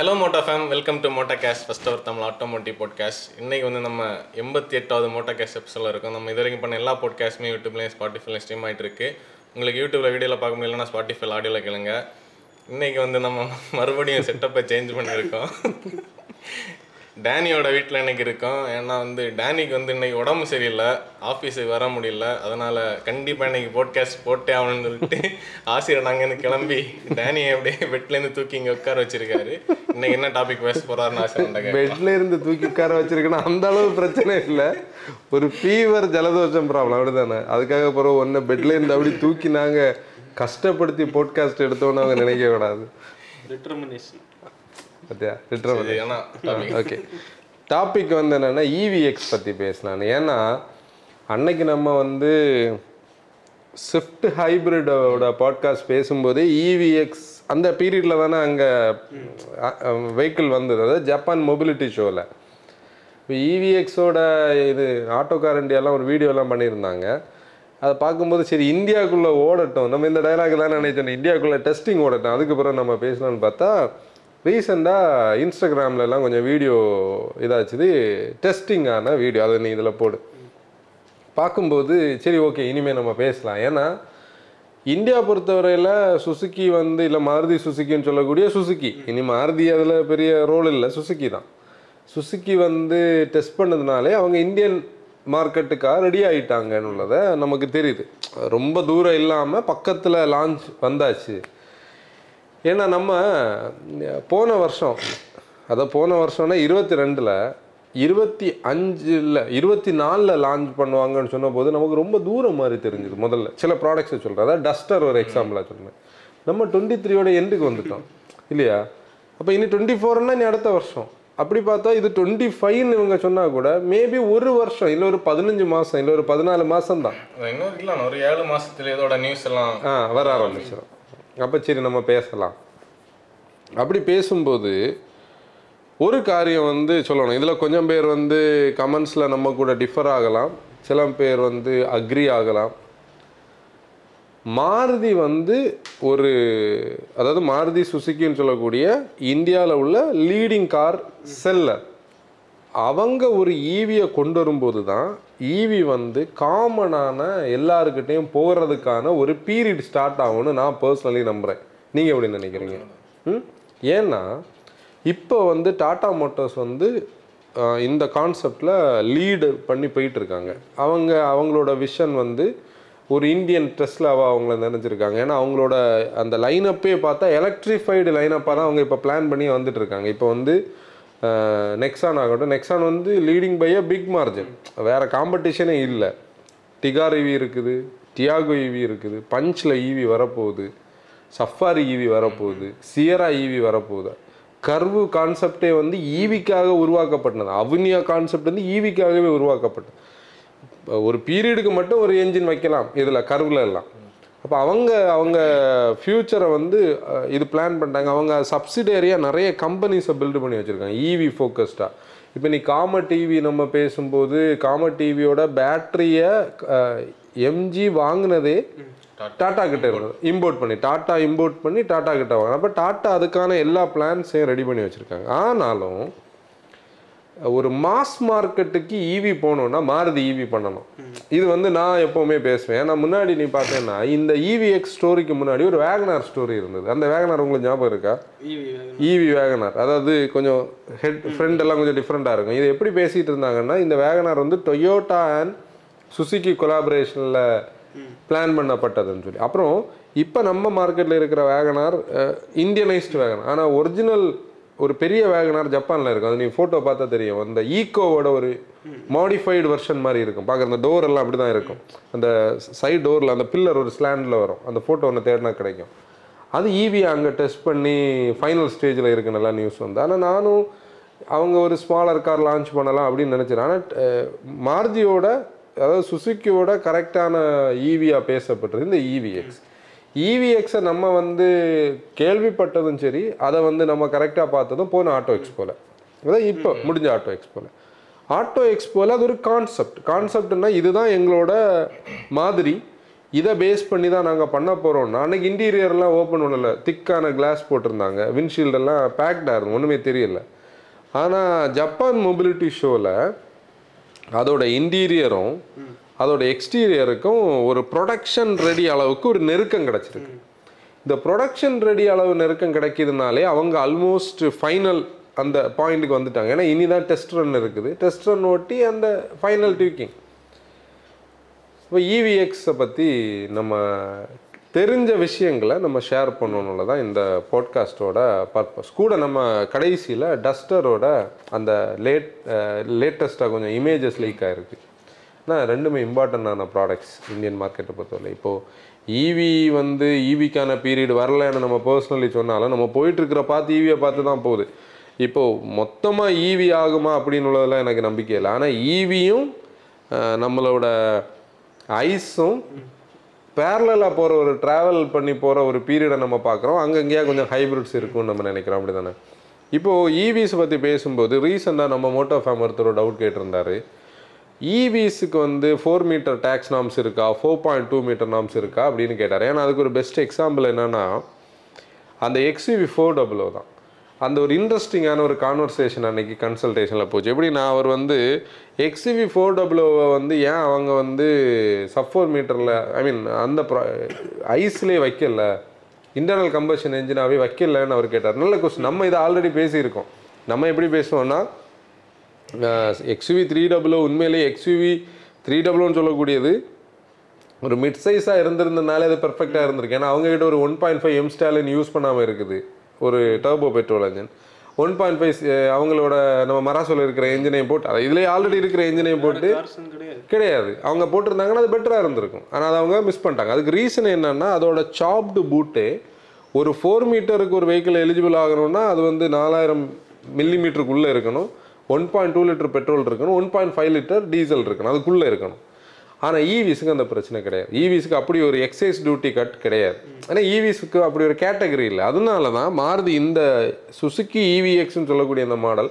Hello Moto Fam welcome to Moto cage first our Tamil automotive podcast இன்னைக்கு வந்து நம்ம எண்பத்தி எட்டாவது மோட்டோ கேஷ் எபிசோடில் இருக்கும். நம்ம இது வரைக்கும் பண்ண எல்லா பாட்காஸ்ட்டுமே யூடியூப்லேயும் ஸ்பாட்டிஃபைலையும் ஸ்ட்ரீம் ஆகிட்டு இருக்கு உங்களுக்கு யூடியூப்ல வீடியோவில் பார்க்க முடியலன்னா ஸ்பாட்டிஃபைல ஆடியோவில் கேளுங்க. இன்னைக்கு வந்து நம்ம மறுபடியும் செட்டப்பை சேஞ்ச் பண்ணியிருக்கோம். டேனியோட வீட்டில் இன்னைக்கு இருக்கோம். ஏன்னா வந்து டேனிக்கு வந்து இன்னைக்கு உடம்பு சரியில்லை. ஆஃபீஸுக்கு வர முடியல. அதனால கண்டிப்பாக இன்னைக்கு போட்காஸ்ட் போட்டே ஆகணும்னு சொல்லிட்டு ஆசிரியர் நாங்கேருந்து கிளம்பி டேனியை அப்படியே பெட்லேருந்து தூக்கி இங்கே உட்கார வச்சிருக்காரு. இன்னைக்கு என்ன டாபிக் பேச போறாருன்னு ஆசிரியர் பெட்ல இருந்து தூக்கி உட்கார வச்சிருக்கேன்னா அந்த அளவு பிரச்சனை இல்லை. ஒரு ஃபீவர் ஜலதோஷம் ப்ராப்ளம் அப்படிதானே? அதுக்காக பிறகு ஒன்று பெட்ல இருந்து அப்படி தூக்கி நாங்க கஷ்டப்படுத்தி போட்காஸ்ட் எடுத்தோன்னு அவங்க நினைக்க கூடாது. டிட்டர்மினேஷன் பார்த்தியா ஏன்னா ஓகே டாபிக் வந்து என்னன்னா இவிஎக்ஸ் பற்றி பேசலான்னு. ஏன்னா அன்னைக்கு நம்ம வந்து ஸ்விஃப்ட் ஹைப்ரிடோட பாட்காஸ்ட் பேசும்போதே இவிஎக்ஸ் அந்த பீரியடில் தானே அங்கே வெஹிக்கிள் வந்தது. அதாவது ஜப்பான் மொபிலிட்டி ஷோவில் இப்போ இவிஎக்ஸோட இது ஆட்டோகார் இண்டியாலாம் ஒரு வீடியோலாம் பண்ணியிருந்தாங்க. அதை பார்க்கும்போது சரி இந்தியாவுக்குள்ளே ஓடட்டும். நம்ம இந்த டைலாக் தான் நினைச்சோம். இந்தியாவுக்குள்ளே டெஸ்டிங் ஓடட்டும். அதுக்கப்புறம் நம்ம பேசலாம்னு பார்த்தா ரீசெண்டாக இன்ஸ்டாகிராம்லலாம் கொஞ்சம் வீடியோ இதாச்சுது டெஸ்டிங்கான வீடியோ அதை நீ இதில் போடு. பார்க்கும்போது சரி ஓகே இனிமேல் நம்ம பேசலாம். ஏன்னா இந்தியா பொறுத்தவரையில் சுசுக்கி வந்து இல்லை மாருதி சுசுக்கின்னு சொல்லக்கூடிய சுசுக்கி இனி மாருதி அதில் பெரிய ரோல் இல்லை சுசுக்கி தான். சுசுக்கி வந்து டெஸ்ட் பண்ணதுனாலே அவங்க இந்தியன் மார்க்கெட்டுக்காக ரெடி ஆகிட்டாங்கன்னு உள்ளதை நமக்கு தெரியுது. ரொம்ப தூரம் இல்லாமல் பக்கத்தில் லான்ச் வந்தாச்சு. ஏன்னா நம்ம போன வருஷம் அதை போன வருஷம்னா இருபத்தி ரெண்டில் இருபத்தி அஞ்சில் இருபத்தி நாலில் லான்ச் பண்ணுவாங்கன்னு சொன்ன போது நமக்கு ரொம்ப தூரம் மாதிரி தெரிஞ்சுது முதல்ல. சில ப்ராடக்ட்ஸை சொல்கிறேன் அதாவது டஸ்டர் ஒரு எக்ஸாம்பிளாக சொல்றேன். நம்ம டுவெண்ட்டி த்ரீயோட எண்டுக்கு வந்துட்டோம். இல்லையா? அப்போ இனி டுவெண்ட்டி ஃபோர்னா இனி அடுத்த வருஷம். அப்படி பார்த்தா இது டுவெண்ட்டி ஃபைவ்னு இவங்க சொன்னால் கூட மேபி ஒரு வருஷம் இல்லை ஒரு பதினஞ்சு மாதம் இல்லை ஒரு பதினாலு மாதம் தான் இல்லை ஒரு ஏழு மாசத்துல இதோட நியூஸ் எல்லாம் ஆ வர ஆரம்பிச்சிடும் அப்போ சரி நம்ம பேசலாம். அப்படி பேசும்போது ஒரு காரியம் வந்து சொல்லணும். இதில் கொஞ்சம் பேர் வந்து கமெண்ட்ஸில் நம்ம கூட டிஃபர் ஆகலாம். சில பேர் வந்து அக்ரி ஆகலாம். மாருதி வந்து ஒரு அதாவது மாருதி சுசுக்கின்னு சொல்லக்கூடிய இந்தியாவில் உள்ள லீடிங் கார் செல்லர் அவங்க ஒரு ஈவியை கொண்டு வரும்போது தான் ஈவி வந்து காமனான எல்லாருக்கிட்டையும் போகிறதுக்கான ஒரு பீரியட் ஸ்டார்ட் ஆகும்னு நான் பர்சனலி நம்புகிறேன் நீங்கள் எப்படி நினைக்கிறீங்க? ம்? ஏன்னா இப்போ வந்து டாடா மோட்டார்ஸ் வந்து இந்த கான்செப்டில் லீடு பண்ணி போயிட்டு இருக்காங்க அவங்க அவங்களோட விஷன் வந்து ஒரு இந்தியன் டெஸ்லாவாக அவங்கள நினைச்சிருக்காங்க. ஏன்னா அவங்களோட அந்த லைனப்பே பார்த்தா எலக்ட்ரிஃபைடு லைனப்பாக தான் அவங்க இப்போ பிளான் பண்ணி வந்துட்டு இருக்காங்க இப்போ வந்து நெக்ஸான் ஆகட்டும். நெக்ஸான் வந்து leading by a big margin வேறு காம்படிஷனே இல்லை. டிகார் ஈவி இருக்குது டியாகோ இவி இருக்குது பஞ்சில் ஈவி வரப்போகுது சஃபாரி ஈவி வரப்போகுது சியரா ஈவி வரப்போகுது. கர்வு கான்செப்டே வந்து ஈவிக்காக உருவாக்கப்பட்டது. அவுனியா கான்செப்ட் வந்து ஈவிக்காகவே உருவாக்கப்பட்டது. ஒரு பீரியடுக்கு மட்டும் ஒரு என்ஜின் வைக்கலாம் இதில் கர்வில் எல்லாம். அப்போ அவங்க அவங்க ஃப்யூச்சரை வந்து இது பிளான் பண்ணிட்டாங்க. அவங்க சப்சிடரியாக நிறைய கம்பெனிஸை பில்டு பண்ணி வச்சுருக்காங்க. ஈவி ஃபோக்கஸ்டாக இப்போ நீ காம டிவி நம்ம பேசும்போது காம டிவியோட பேட்டரியை எம்ஜி வாங்கினதே டாடா கிட்ட இருந்தது. இம்போர்ட் பண்ணி டாடா இம்போர்ட் பண்ணி டாடா கிட்ட வாங்க அப்போ டாடா அதுக்கான எல்லா பிளான்ஸையும் ரெடி பண்ணி வச்சுருக்காங்க. ஆனாலும் ஒரு மாஸ் மார்க்கெட்டுக்கு ஈவி போகணுன்னா மாருதி ஈவி பண்ணணும். இது வந்து நான் எப்போவுமே பேசுவேன். ஏன்னா முன்னாடி நீ பார்த்தேன்னா இந்த இவிஎக்ஸ் ஸ்டோரிக்கு முன்னாடி ஒரு வேகனார் ஸ்டோரி இருந்தது. அந்த வேகனார் உங்களுக்கு ஞாபகம் இருக்கா? ஈவி வேகனார் அதாவது கொஞ்சம் ஹெட் ஃப்ரெண்ட் எல்லாம் கொஞ்சம் டிஃப்ரெண்ட்டாக இருக்கும். இது எப்படி பேசிட்டு இருந்தாங்கன்னா இந்த வேகனார் வந்து டொயோட்டா அண்ட் சுசுகி கொலாபரேஷனில் பிளான் பண்ணப்பட்டதுன்னு சொல்லி. அப்புறம் இப்போ நம்ம மார்க்கெட்டில் இருக்கிற Wagon R Indianised Wagon R ஆனால் ஒரிஜினல் ஒரு பெரிய வேகனார் ஜப்பானில் இருக்கும். அது நீ ஃபோட்டோ பார்த்தா தெரியும். அந்த ஈக்கோவோட ஒரு மாடிஃபைடு வெர்ஷன் மாதிரி இருக்கும். பார்க்குற அந்த டோர் எல்லாம் அப்படி தான் இருக்கும். அந்த சைடு டோரில் அந்த பில்லர் ஒரு ஸ்லாண்டில் வரும். அந்த ஃபோட்டோ ஒன்று தேடினா கிடைக்கும். அது ஈவி அங்கே டெஸ்ட் பண்ணி ஃபைனல் ஸ்டேஜில் இருக்கு நல்லா நியூஸ் வந்து. ஆனால் நானும் அவங்க ஒரு ஸ்மாலர் கார் லான்ச் பண்ணலாம் அப்படின்னு நினச்சேன். ஆனால் மாருதியோட அதாவது சுசுக்கியோட கரெக்டான ஈவியாக பேசப்பட்டது இந்த ஈவிஎக்ஸ் இவிஎக்ஸை நம்ம வந்து கேள்விப்பட்டதும் சரி அதை வந்து நம்ம கரெக்டாக பார்த்ததும் போன ஆட்டோ எக்ஸ்போல அதான் இப்போ முடிஞ்ச ஆட்டோ எக்ஸ்போல ஆட்டோ எக்ஸ்போல அது ஒரு கான்செப்ட் கான்செப்ட்னா இதுதான் எங்களோட மாதிரி. இதை பேஸ் பண்ணி தான் நாங்கள் பண்ண போகிறோம்னா அன்னைக்கு இன்டீரியர்லாம் ஓப்பன் பண்ணல. திக்கான கிளாஸ் போட்டிருந்தாங்க. விண்ட்ஷீல்டெல்லாம் பேக்டாக இருக்கும் ஒன்றுமே தெரியல. ஆனால் ஜப்பான் மொபிலிட்டி ஷோவில் அதோட இன்டீரியரும் அதோட எக்ஸ்டீரியருக்கும் ஒரு ப்ரொடக்ஷன் ரெடி அளவுக்கு ஒரு நெருக்கம் கிடச்சிருக்கு. இந்த ப்ரொடக்ஷன் ரெடி அளவு நெருக்கம் கிடைக்கிதுனாலே அவங்க ஆல்மோஸ்ட் ஃபைனல் அந்த பாயிண்ட்டுக்கு வந்துட்டாங்க. ஏன்னா இனிதான் டெஸ்ட் ரன் இருக்குது. டெஸ்ட் ரன் ஓட்டி அந்த ஃபைனல் டியூக்கிங் இப்போ இவிஎக்ஸை பற்றி நம்ம தெரிஞ்ச விஷயங்களை நம்ம ஷேர் பண்ணணும்ல தான் இந்த போட்காஸ்ட்டோட பர்பஸ் கூட நம்ம கடைசியில் டஸ்டரோட அந்த லேட் லேட்டஸ்ட்டாக கொஞ்சம் இமேஜஸ் லீக் ஆகிருக்கு ஆனால் ரெண்டுமே இம்பார்ட்டண்டான ப்ராடக்ட்ஸ் இந்தியன் மார்க்கெட்டை பொறுத்தவரை. இப்போது ஈவி வந்து ஈவிக்கான பீரியட் வரலன்னு நம்ம பர்சனலி சொன்னாலும் நம்ம போயிட்டுருக்கிற பார்த்து ஈவியை பார்த்து தான் போகுது. இப்போது மொத்தமாக ஈவி ஆகுமா அப்படின்னு உள்ளதெல்லாம் எனக்கு நம்பிக்கை இல்லை. ஆனால் ஈவியும் நம்மளோட ஐஸும் பேரலாக போகிற ஒரு ட்ராவல் பண்ணி போகிற ஒரு பீரியடை நம்ம பார்க்குறோம். அங்கங்கேயா கொஞ்சம் ஹைப்ரிட்ஸ் இருக்கும்னு நம்ம நினைக்கிறோம். அப்படி தானே இப்போது ஈவிஸ் பற்றி பேசும்போது ரீசெண்டாக நம்ம மோட்டோ ஃபேம் ஒருத்தர் டவுட் கேட்டிருந்தாரு. E இவிஸுக்கு வந்து ஃபோர் மீட்டர் டேக்ஸ் நாம்ஸ் இருக்கா? Four point two metre norms இருக்கா? அப்படின்னு கேட்டார். ஏன்னா அதுக்கு ஒரு பெஸ்ட் எக்ஸாம்பிள் என்னென்னா அந்த எக்ஸ்யூவி ஃபோர் டபுளோ தான். அந்த ஒரு இன்ட்ரெஸ்டிங்கான ஒரு கான்வர்சேஷன் அன்னைக்கு கன்சல்டேஷனில் போச்சு. எப்படி நான் அவர் வந்து எக்ஸ்யூவி ஃபோர் டபுளோவை வந்து ஏன் அவங்க வந்து சப் ஃபோர் மீட்டரில் ஐ மீன் அந்த ப்ரா ஐஸ்லேயே வைக்கல? இன்டர்னல் கம்பஷன் என்ஜினாகவே வைக்கலன்னு அவர் கேட்டார். நல்ல கொஸ்டின் நம்ம இதை ஆல்ரெடி பேசியிருக்கோம். நம்ம எப்படி பேசுவோம்னா எக்ஸ்யூவி த்ரீ டபுளோ உண்மையிலேயே எக்ஸ்யூவி த்ரீ டபுளோன்னு சொல்லக்கூடியது. ஒரு மிட் சைஸாக இருந்திருந்தனாலே அது பெர்ஃபெக்டாக இருந்திருக்கு. ஏன்னா அவங்க கிட்ட ஒரு one point five M Stallion use பண்ணாமல் இருக்குது. ஒரு turbo petrol engine one point five அவங்களோட நம்ம மராசோல இருக்கிற இன்ஜினையும் போட்டு அது இதுலேயே ஆல்ரெடி இருக்கிற இன்ஜினையும் போட்டு கிடையாது. அவங்க போட்டிருந்தாங்கன்னா அது பெட்டராக இருந்திருக்கும். ஆனால் அதை அவங்க மிஸ் பண்ணிட்டாங்க. அதுக்கு ரீசன் என்னன்னா அதோட சாப்டு பூட்டே ஒரு ஃபோர் மீட்டருக்கு ஒரு வெஹிக்கிள் எலிஜிபிள் ஆகணும்னா அது வந்து நாலாயிரம் மில்லி மீட்டருக்குள்ளே இருக்கணும். One point two litre petrol இருக்கணும் one point five litre diesel இருக்கணும் அதுக்குள்ளே இருக்கணும். ஆனால் ஈவிஸுக்கு e அந்த பிரச்சனை கிடையாது. E ஈவிஸுக்கு அப்படி ஒரு எக்ஸைஸ் டியூட்டி கட் கிடையாது. ஆனால் ஈவிஸுக்கு e அப்படி ஒரு கேட்டகரி இல்லை. அதனால தான் மாறுதி இந்த சுசுக்கி இவிஎக்ஸ்னு சொல்லக்கூடிய அந்த model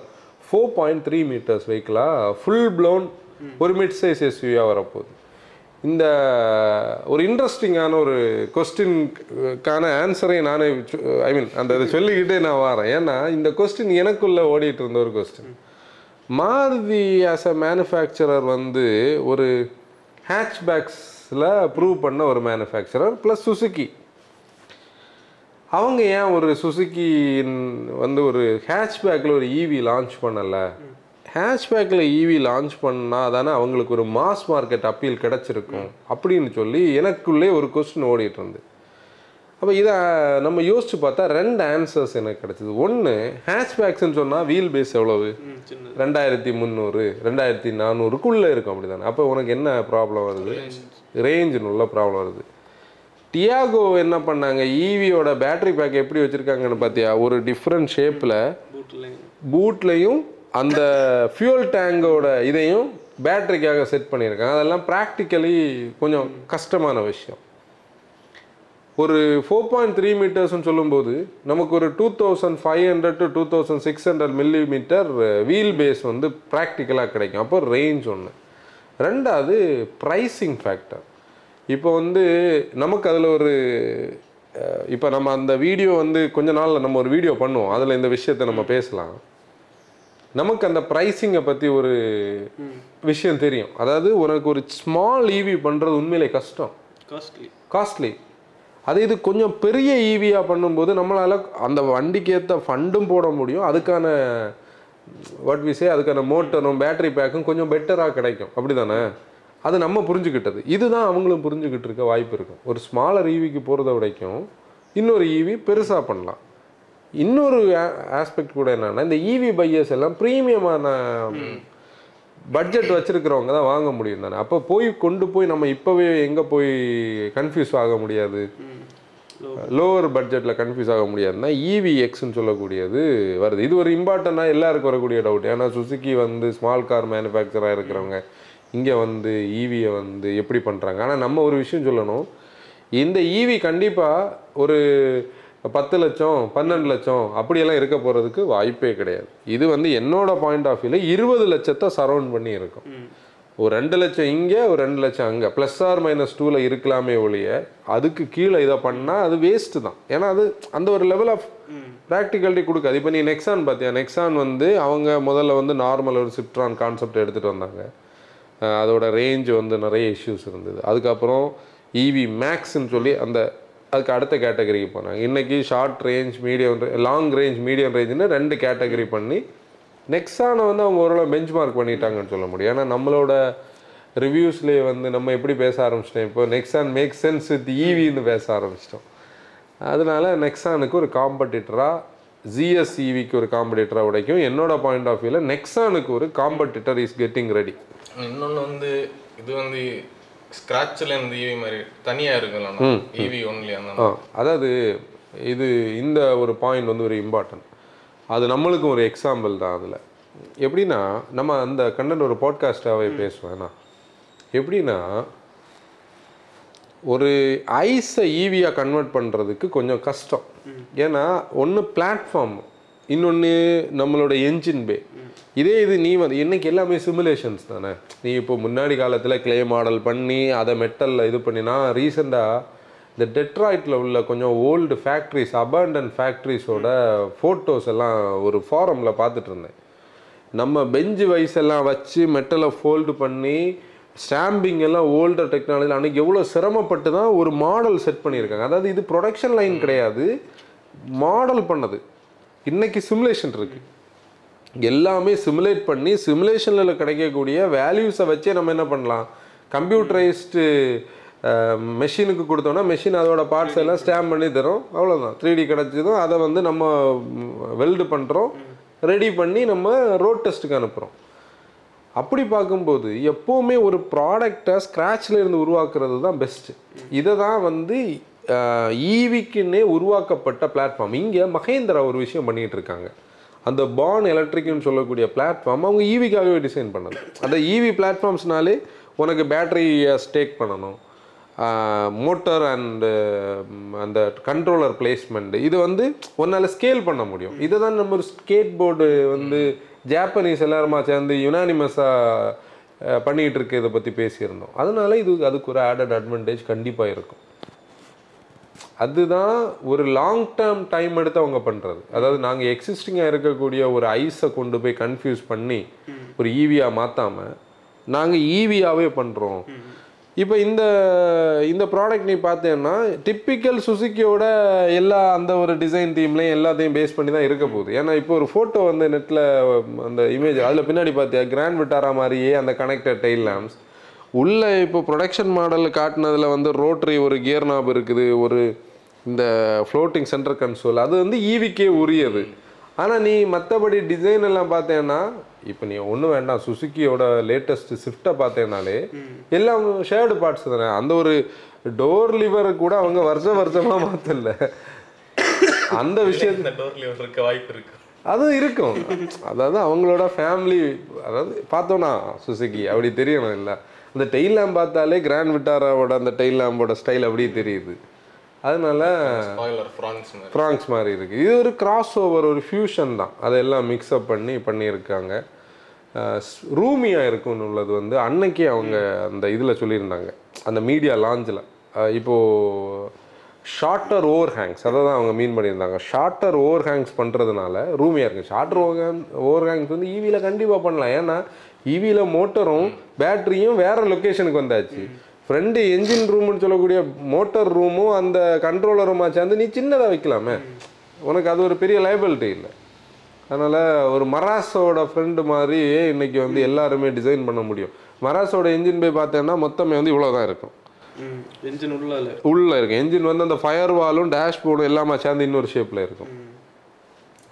four point three metres வெஹிக்கிளாக full blown ஒரு மிட் சைஸ் எஸ்யூவியாக வரப்போகுது. இந்த ஒரு இன்ட்ரெஸ்டிங்கான ஒரு கொஸ்டின்கான ஆன்சரை நானே ஐ மீன் அந்த இதை சொல்லிக்கிட்டே நான் வரேன். ஏன்னா இந்த கொஸ்டின் எனக்குள்ளே ஓடிட்டு இருந்த ஒரு question Maruti as a manufacturer வந்து ஒரு ஹேட்ச்பேக்ஸில் ப்ரூவ் பண்ண ஒரு மேனுஃபேக்சரர் ப்ளஸ் சுசுக்கி அவங்க ஏன் ஒரு சுசுக்கி வந்து ஒரு ஹேட்ச்பேக்கில் ஒரு ஈவி லான்ச் பண்ணலை? ஹேஷ்பேக்கில் ஈவி லான்ச் பண்ணால் தானே அவங்களுக்கு ஒரு மாஸ் மார்க்கெட் அப்பீல் கிடச்சிருக்கும்? அப்படின்னு சொல்லி எனக்குள்ளே ஒரு கொஸ்டின் ஓடிட்டு இருந்து அப்போ இதை நம்ம யோசிச்சு பார்த்தா ரெண்டு ஆன்சர்ஸ் எனக்கு கிடச்சிது. ஒன்று ஹேஷ்பேக்ஸ்ன்னு சொன்னால் வீல் பேஸ் எவ்வளவு? ரெண்டாயிரத்தி முந்நூறு ரெண்டாயிரத்தி நானூறுக்குள்ளே இருக்கும் அப்படி தானே அப்போ உனக்கு என்ன ப்ராப்ளம் வருது? ரேஞ்சுன்னு உள்ள ப்ராப்ளம் வருது. டியாகோ என்ன பண்ணாங்க? ஈவியோட பேட்டரி பேக் எப்படி வச்சுருக்காங்கன்னு பார்த்தியா ஒரு டிஃப்ரெண்ட் ஷேப்பில் பூட்லையும் அந்த ஃபியூல் டேங்கோட இதையும் பேட்டரிக்காக செட் பண்ணியிருக்காங்க. அதெல்லாம் ப்ராக்டிக்கலி கொஞ்சம் கஷ்டமான விஷயம். ஒரு ஃபோர் பாயிண்ட் த்ரீ மீட்டர்ஸ்னு சொல்லும்போது நமக்கு ஒரு two thousand five hundred to two thousand six hundred millimetre wheelbase வந்து ப்ராக்டிக்கலாக கிடைக்கும். அப்போ ரேஞ்ச் ஒன்று ரெண்டாவது ப்ரைஸிங் ஃபேக்டர் இப்போ வந்து நமக்கு அதில் ஒரு இப்போ நம்ம அந்த வீடியோ வந்து கொஞ்ச நாளில் நம்ம ஒரு வீடியோ பண்ணுவோம். அதில் இந்த விஷயத்தை நம்ம பேசலாம். நமக்கு அந்த ப்ரைஸிங்கை பற்றி ஒரு விஷயம் தெரியும். அதாவது உனக்கு ஒரு ஸ்மால் ஈவி பண்ணுறது உண்மையிலே கஷ்டம். காஸ்ட்லி காஸ்ட்லி அது இது கொஞ்சம் பெரிய ஈவியாக பண்ணும்போது நம்மளால் அந்த வண்டிக்கு ஏற்ற ஃபண்டும் போட முடியும். அதுக்கான வாட் விசே அதுக்கான மோட்டரும் பேட்டரி பேக்கும் கொஞ்சம் பெட்டராக கிடைக்கும். அப்படி தானே அது நம்ம புரிஞ்சுக்கிட்டது இதுதான் அவங்களும் புரிஞ்சுக்கிட்டு இருக்க வாய்ப்பு இருக்கும் ஒரு ஸ்மாலர் ஈவிக்கு போகிறத விடைக்கும் இன்னொரு ஈவி பெருசாக பண்ணலாம். இன்னொரு ஆஸ்பெக்ட் கூட என்னன்னா இந்த ஈவி பையர்ஸ் எல்லாம் ப்ரீமியமான பட்ஜெட் வச்சுருக்கிறவங்க தான் வாங்க முடியும் தானே? அப்போ போய் கொண்டு போய் நம்ம இப்போவே எங்கே போய் கன்ஃபியூஸ் ஆக முடியாது? லோவர் பட்ஜெட்டில் கன்ஃபியூஸ் ஆக முடியாதுன்னா இவி எக்ஸ்ன்னு சொல்லக்கூடியது வருது. இது ஒரு இம்பார்ட்டண்ட்டாக எல்லாருக்கும் வரக்கூடிய டவுட் ஏன்னா சுசுக்கி வந்து ஸ்மால் கார் மேனுஃபேக்சராக இருக்கிறவங்க. இங்கே வந்து ஈவியை வந்து எப்படி பண்ணுறாங்க ஆனால் நம்ம ஒரு விஷயம் சொல்லணும். இந்த ஈவி கண்டிப்பாக ஒரு பத்து லட்சம் பன்னெண்டு லட்சம் அப்படியெல்லாம் இருக்க போகிறதுக்கு வாய்ப்பே கிடையாது. இது வந்து என்னோட பாயிண்ட் ஆஃப் வியூவில் இருபது லட்சத்தை சரௌண்ட் பண்ணி இருக்கும். ஒரு ரெண்டு லட்சம் இங்கே ஒரு ரெண்டு லட்சம் அங்கே. ப்ளஸ் ஆர் மைனஸ் டூவில் இருக்கலாமே ஒழிய அதுக்கு கீழே இதை பண்ணால் அது வேஸ்ட்டு தான். ஏன்னா அது அந்த ஒரு லெவல் ஆஃப் ப்ராக்டிகாலிட்டி கொடுக்காது. இப்போ நீ நெக்ஸான் பார்த்தியா நெக்ஸான் வந்து அவங்க முதல்ல வந்து நார்மல் ஒரு சிப்ட்ரான் கான்செப்ட் எடுத்துகிட்டு வந்தாங்க. அதோட ரேஞ்ச் வந்து நிறைய இஷ்யூஸ் இருந்தது. அதுக்கப்புறம் இவி மேக்ஸ்ன்னு சொல்லி அந்த அதுக்கு அடுத்த கேட்டகரிக்கு போனாங்க. இன்றைக்கி short range medium long range medium ரேஞ்சுன்னு ரெண்டு கேட்டகரி பண்ணி நெக்ஸானை வந்து அவங்க ஓரளவு பெஞ்ச் மார்க் பண்ணிட்டாங்கன்னு சொல்ல முடியும். ஏன்னா நம்மளோட ரிவ்யூஸ்லேயே வந்து நம்ம எப்படி பேச ஆரம்பிச்சிட்டோம்? இப்போ நெக்ஸான் மேக் சென்ஸ் வித் ஈவின்னு பேச ஆரம்பிச்சிட்டோம். அதனால நெக்ஸானுக்கு ஒரு காம்படிட்டராக ஜிஎஸ் ஈவிக்கு ஒரு காம்படிட்டராக உடைக்கும். என்னோட பாயிண்ட் ஆஃப் வியூவில் நெக்ஸானுக்கு ஒரு காம்படிட்டர் இஸ் கெட்டிங் ரெடி இன்னொன்று வந்து இது வந்து ஸ்க்ராட்சில் இருந்து ஈவி மாதிரி தனியாக இருக்குல்ல ஈவி ஒன்லி அந்த அதாவது இது இந்த ஒரு பாயிண்ட் வந்து ஒரு இம்பார்ட்டன்ட் அது நம்மளுக்கும் ஒரு எக்ஸாம்பிள் தான் அதில். எப்படின்னா நம்ம அந்த கண்டென்ட் ஒரு பாட்காஸ்டாகவே பேசுவேன்? நான் எப்படின்னா ஒரு ஐஸை ஈவியாக கன்வெர்ட் பண்ணுறதுக்கு கொஞ்சம் கஷ்டம். ஏன்னா ஒன்று பிளாட்ஃபார்ம் இன்னொன்று நம்மளோட என்ஜின் பே இதே இது நீ வந்து இன்னைக்கு எல்லாமே சிமுலேஷன்ஸ் தானே? நீ இப்போ முன்னாடி காலத்தில் க்ளே மாடல் பண்ணி அதை மெட்டலில் இது பண்ணினா ரீசெண்டாக இந்த டெட்ராய்ட்டில் உள்ள கொஞ்சம் ஓல்டு ஃபேக்ட்ரிஸ் அபண்டன்ட் ஃபேக்ட்ரிஸோட ஃபோட்டோஸ் எல்லாம் ஒரு ஃபாரமில் பார்த்துட்டு இருந்தேன். நம்ம பெஞ்சு வைஸ் எல்லாம் வச்சு மெட்டலை ஃபோல்டு பண்ணி ஸ்டாம்பிங் எல்லாம் ஓல்டர் டெக்னாலஜி அன்றைக்கி எவ்வளோ சிரமப்பட்டு தான் ஒரு மாடல் செட் பண்ணியிருக்காங்க. அதாவது இது ப்ரொடக்ஷன் லைன் கிடையாது மாடல் பண்ணது. இன்னைக்கு சிமுலேஷன் இருக்கு. எல்லாமே சிமுலேட் பண்ணி சிமுலேஷனில் கிடைக்கக்கூடிய வேல்யூஸை வச்சே நம்ம என்ன பண்ணலாம்? கம்ப்யூட்டரைஸ்டு மெஷினுக்கு கொடுத்தோம்னா மெஷின் அதோட பார்ட்ஸ் எல்லாம் ஸ்டாம்ப் பண்ணி தரும். அவ்வளோதான் த்ரீ டி கிடச்சதும் அதை வந்து நம்ம வெல்டு பண்ணுறோம் ரெடி பண்ணி நம்ம ரோட் டெஸ்ட்டுக்கு அனுப்புகிறோம் அப்படி பார்க்கும்போது எப்போவுமே ஒரு ப்ராடக்டை ஸ்க்ராட்சில் இருந்து உருவாக்குறது தான் பெஸ்ட்டு இதை தான் வந்து ஈவிக்குன்னே உருவாக்கப்பட்ட பிளாட்ஃபார்ம் இங்கே மகேந்திரா ஒரு விஷயம் பண்ணிகிட்டு இருக்காங்க. அந்த பான் எலக்ட்ரிக்னு சொல்லக்கூடிய பிளாட்ஃபார்ம் அவங்க ஈவிக்காகவே டிசைன் பண்ணது அந்த ஈவி பிளாட்ஃபார்ம்ஸ்னாலே உனக்கு பேட்டரியை ஸ்டேக் பண்ணணும். மோட்டர் அண்டு அந்த கண்ட்ரோலர் பிளேஸ்மெண்ட் இது வந்து உன்னால் ஸ்கேல் பண்ண முடியும். இதை தான் நம்ம ஒரு ஸ்கேட் போர்டு வந்து ஜாப்பனீஸ் எல்லாருமா சேர்ந்து யுனானிமஸாக பண்ணிகிட்டு இருக்க இதை பற்றி பேசியிருந்தோம். அதனால இது அதுக்கு ஒரு ஆடட் அட்வான்டேஜ் கண்டிப்பாக இருக்கும். அதுதான் ஒரு லாங் டேர்ம் டைம் எடுத்து அவங்க பண்ணுறது அதாவது நாங்கள் எக்ஸிஸ்டிங்காக இருக்கக்கூடிய ஒரு ஐஸை கொண்டு போய் கன்ஃபியூஸ் பண்ணி ஒரு ஈவியாக மாற்றாமல் நாங்கள் ஈவியாகவே பண்ணுறோம் இப்போ இந்த இந்த ப்ராடக்ட் நீ பார்த்தேன்னா டிப்பிக்கல் சுசுக்கியோட எல்லா அந்த ஒரு டிசைன் தீம்லையும் எல்லாத்தையும் பேஸ் பண்ணி தான் இருக்க போகுது. ஏன்னா இப்போ ஒரு ஃபோட்டோ வந்து நெட்டில் அந்த இமேஜ் அதில் பின்னாடி பார்த்தியா கிராண்ட் விட்டாரா மாதிரியே அந்த கனெக்டட் டெயில் லேம்ப்ஸ் உள்ளே இப்போ ப்ரொடக்ஷன் மாடல் காட்டினதில் வந்து ரோட்ரி ஒரு கியர் நாப் இருக்குது ஒரு இந்த ஃப்ளோட்டிங் சென்டர் கன்சோல் அது வந்து ஈவிக்கே உரியது. ஆனால் நீ மற்றபடி டிசைன் எல்லாம் பார்த்தேன்னா இப்போ நீ ஒன்றும் வேண்டாம் சுசுக்கியோட லேட்டஸ்ட் ஸ்விஃப்ட்டை பார்த்தேனாலே எல்லாம் ஷேர்டு பார்ட்ஸ் தானே. அந்த ஒரு டோர் லிவர் கூட அவங்க வருஷம் வருஷமாக மாற்றல அந்த விஷயம் இந்த டோர்ல இருக்க வாய்ப்பு இருக்கு. அதுவும் இருக்கும். அதாவது அவங்களோட ஃபேமிலி அதாவது பார்த்தோன்னா சுசுகி அப்படி தெரியணும் இல்லை. அந்த டெயில் லேம்ப் பார்த்தாலே கிராண்ட் விட்டாராவோட அந்த டெயில் லேம்போட ஸ்டைல் அப்படியே தெரியுது. அதனால ஃப்ராங்க்ஸ் மாதிரி. இருக்குது இது ஒரு கிராஸ் ஓவர் ஒரு ஃபியூஷன் தான். அதெல்லாம் மிக்ஸ்அப் பண்ணி பண்ணியிருக்காங்க. ரூமியாக இருக்கும்னு உள்ளது வந்து அன்னைக்கே அவங்க அந்த இதில் சொல்லியிருந்தாங்க. அந்த மீடியா லாஞ்சில் இப்போது ஷார்ட்டர் ஓவர் ஹேங்ஸ் அதை தான் அவங்க மீன் பண்ணியிருந்தாங்க. ஷார்ட்டர் ஓவர் ஹேங்ஸ் பண்ணுறதுனால ரூமியாக இருக்குது ஷார்ட்டர் ஓவர் ஓவர் ஹேங்ஸ் வந்து ஈவியில் கண்டிப்பாக பண்ணலாம். ஏன்னா ஈவியில் மோட்டரும் பேட்டரியும் வேறு லொக்கேஷனுக்கு வந்தாச்சு. ஃப்ரெண்டு என்ஜின் ரூம்னு சொல்லக்கூடிய மோட்டார் ரூமும் அந்த கண்ட்ரோலர் ரூமாக சேர்ந்து நீ சின்னதாக வைக்கலாமே. உனக்கு அது ஒரு பெரிய லைபிலிட்டி இல்லை. அதனால் ஒரு மராஸோட ஃப்ரெண்டு மாதிரி இன்னைக்கு வந்து எல்லாருமே டிசைன் பண்ண முடியும். மராஸோட என்ஜின் போய் பார்த்தேன்னா மொத்தமே வந்து இவ்வளோ தான் இருக்கும் என்ஜின் உள்ள இல்ல. உள்ளே இருக்கும் என்ஜின் வந்து அந்த ஃபயர் வாலும் டேஷ்போர்டும் எல்லாமே சேர்ந்து இன்னொரு ஷேப்பில் இருக்கும்.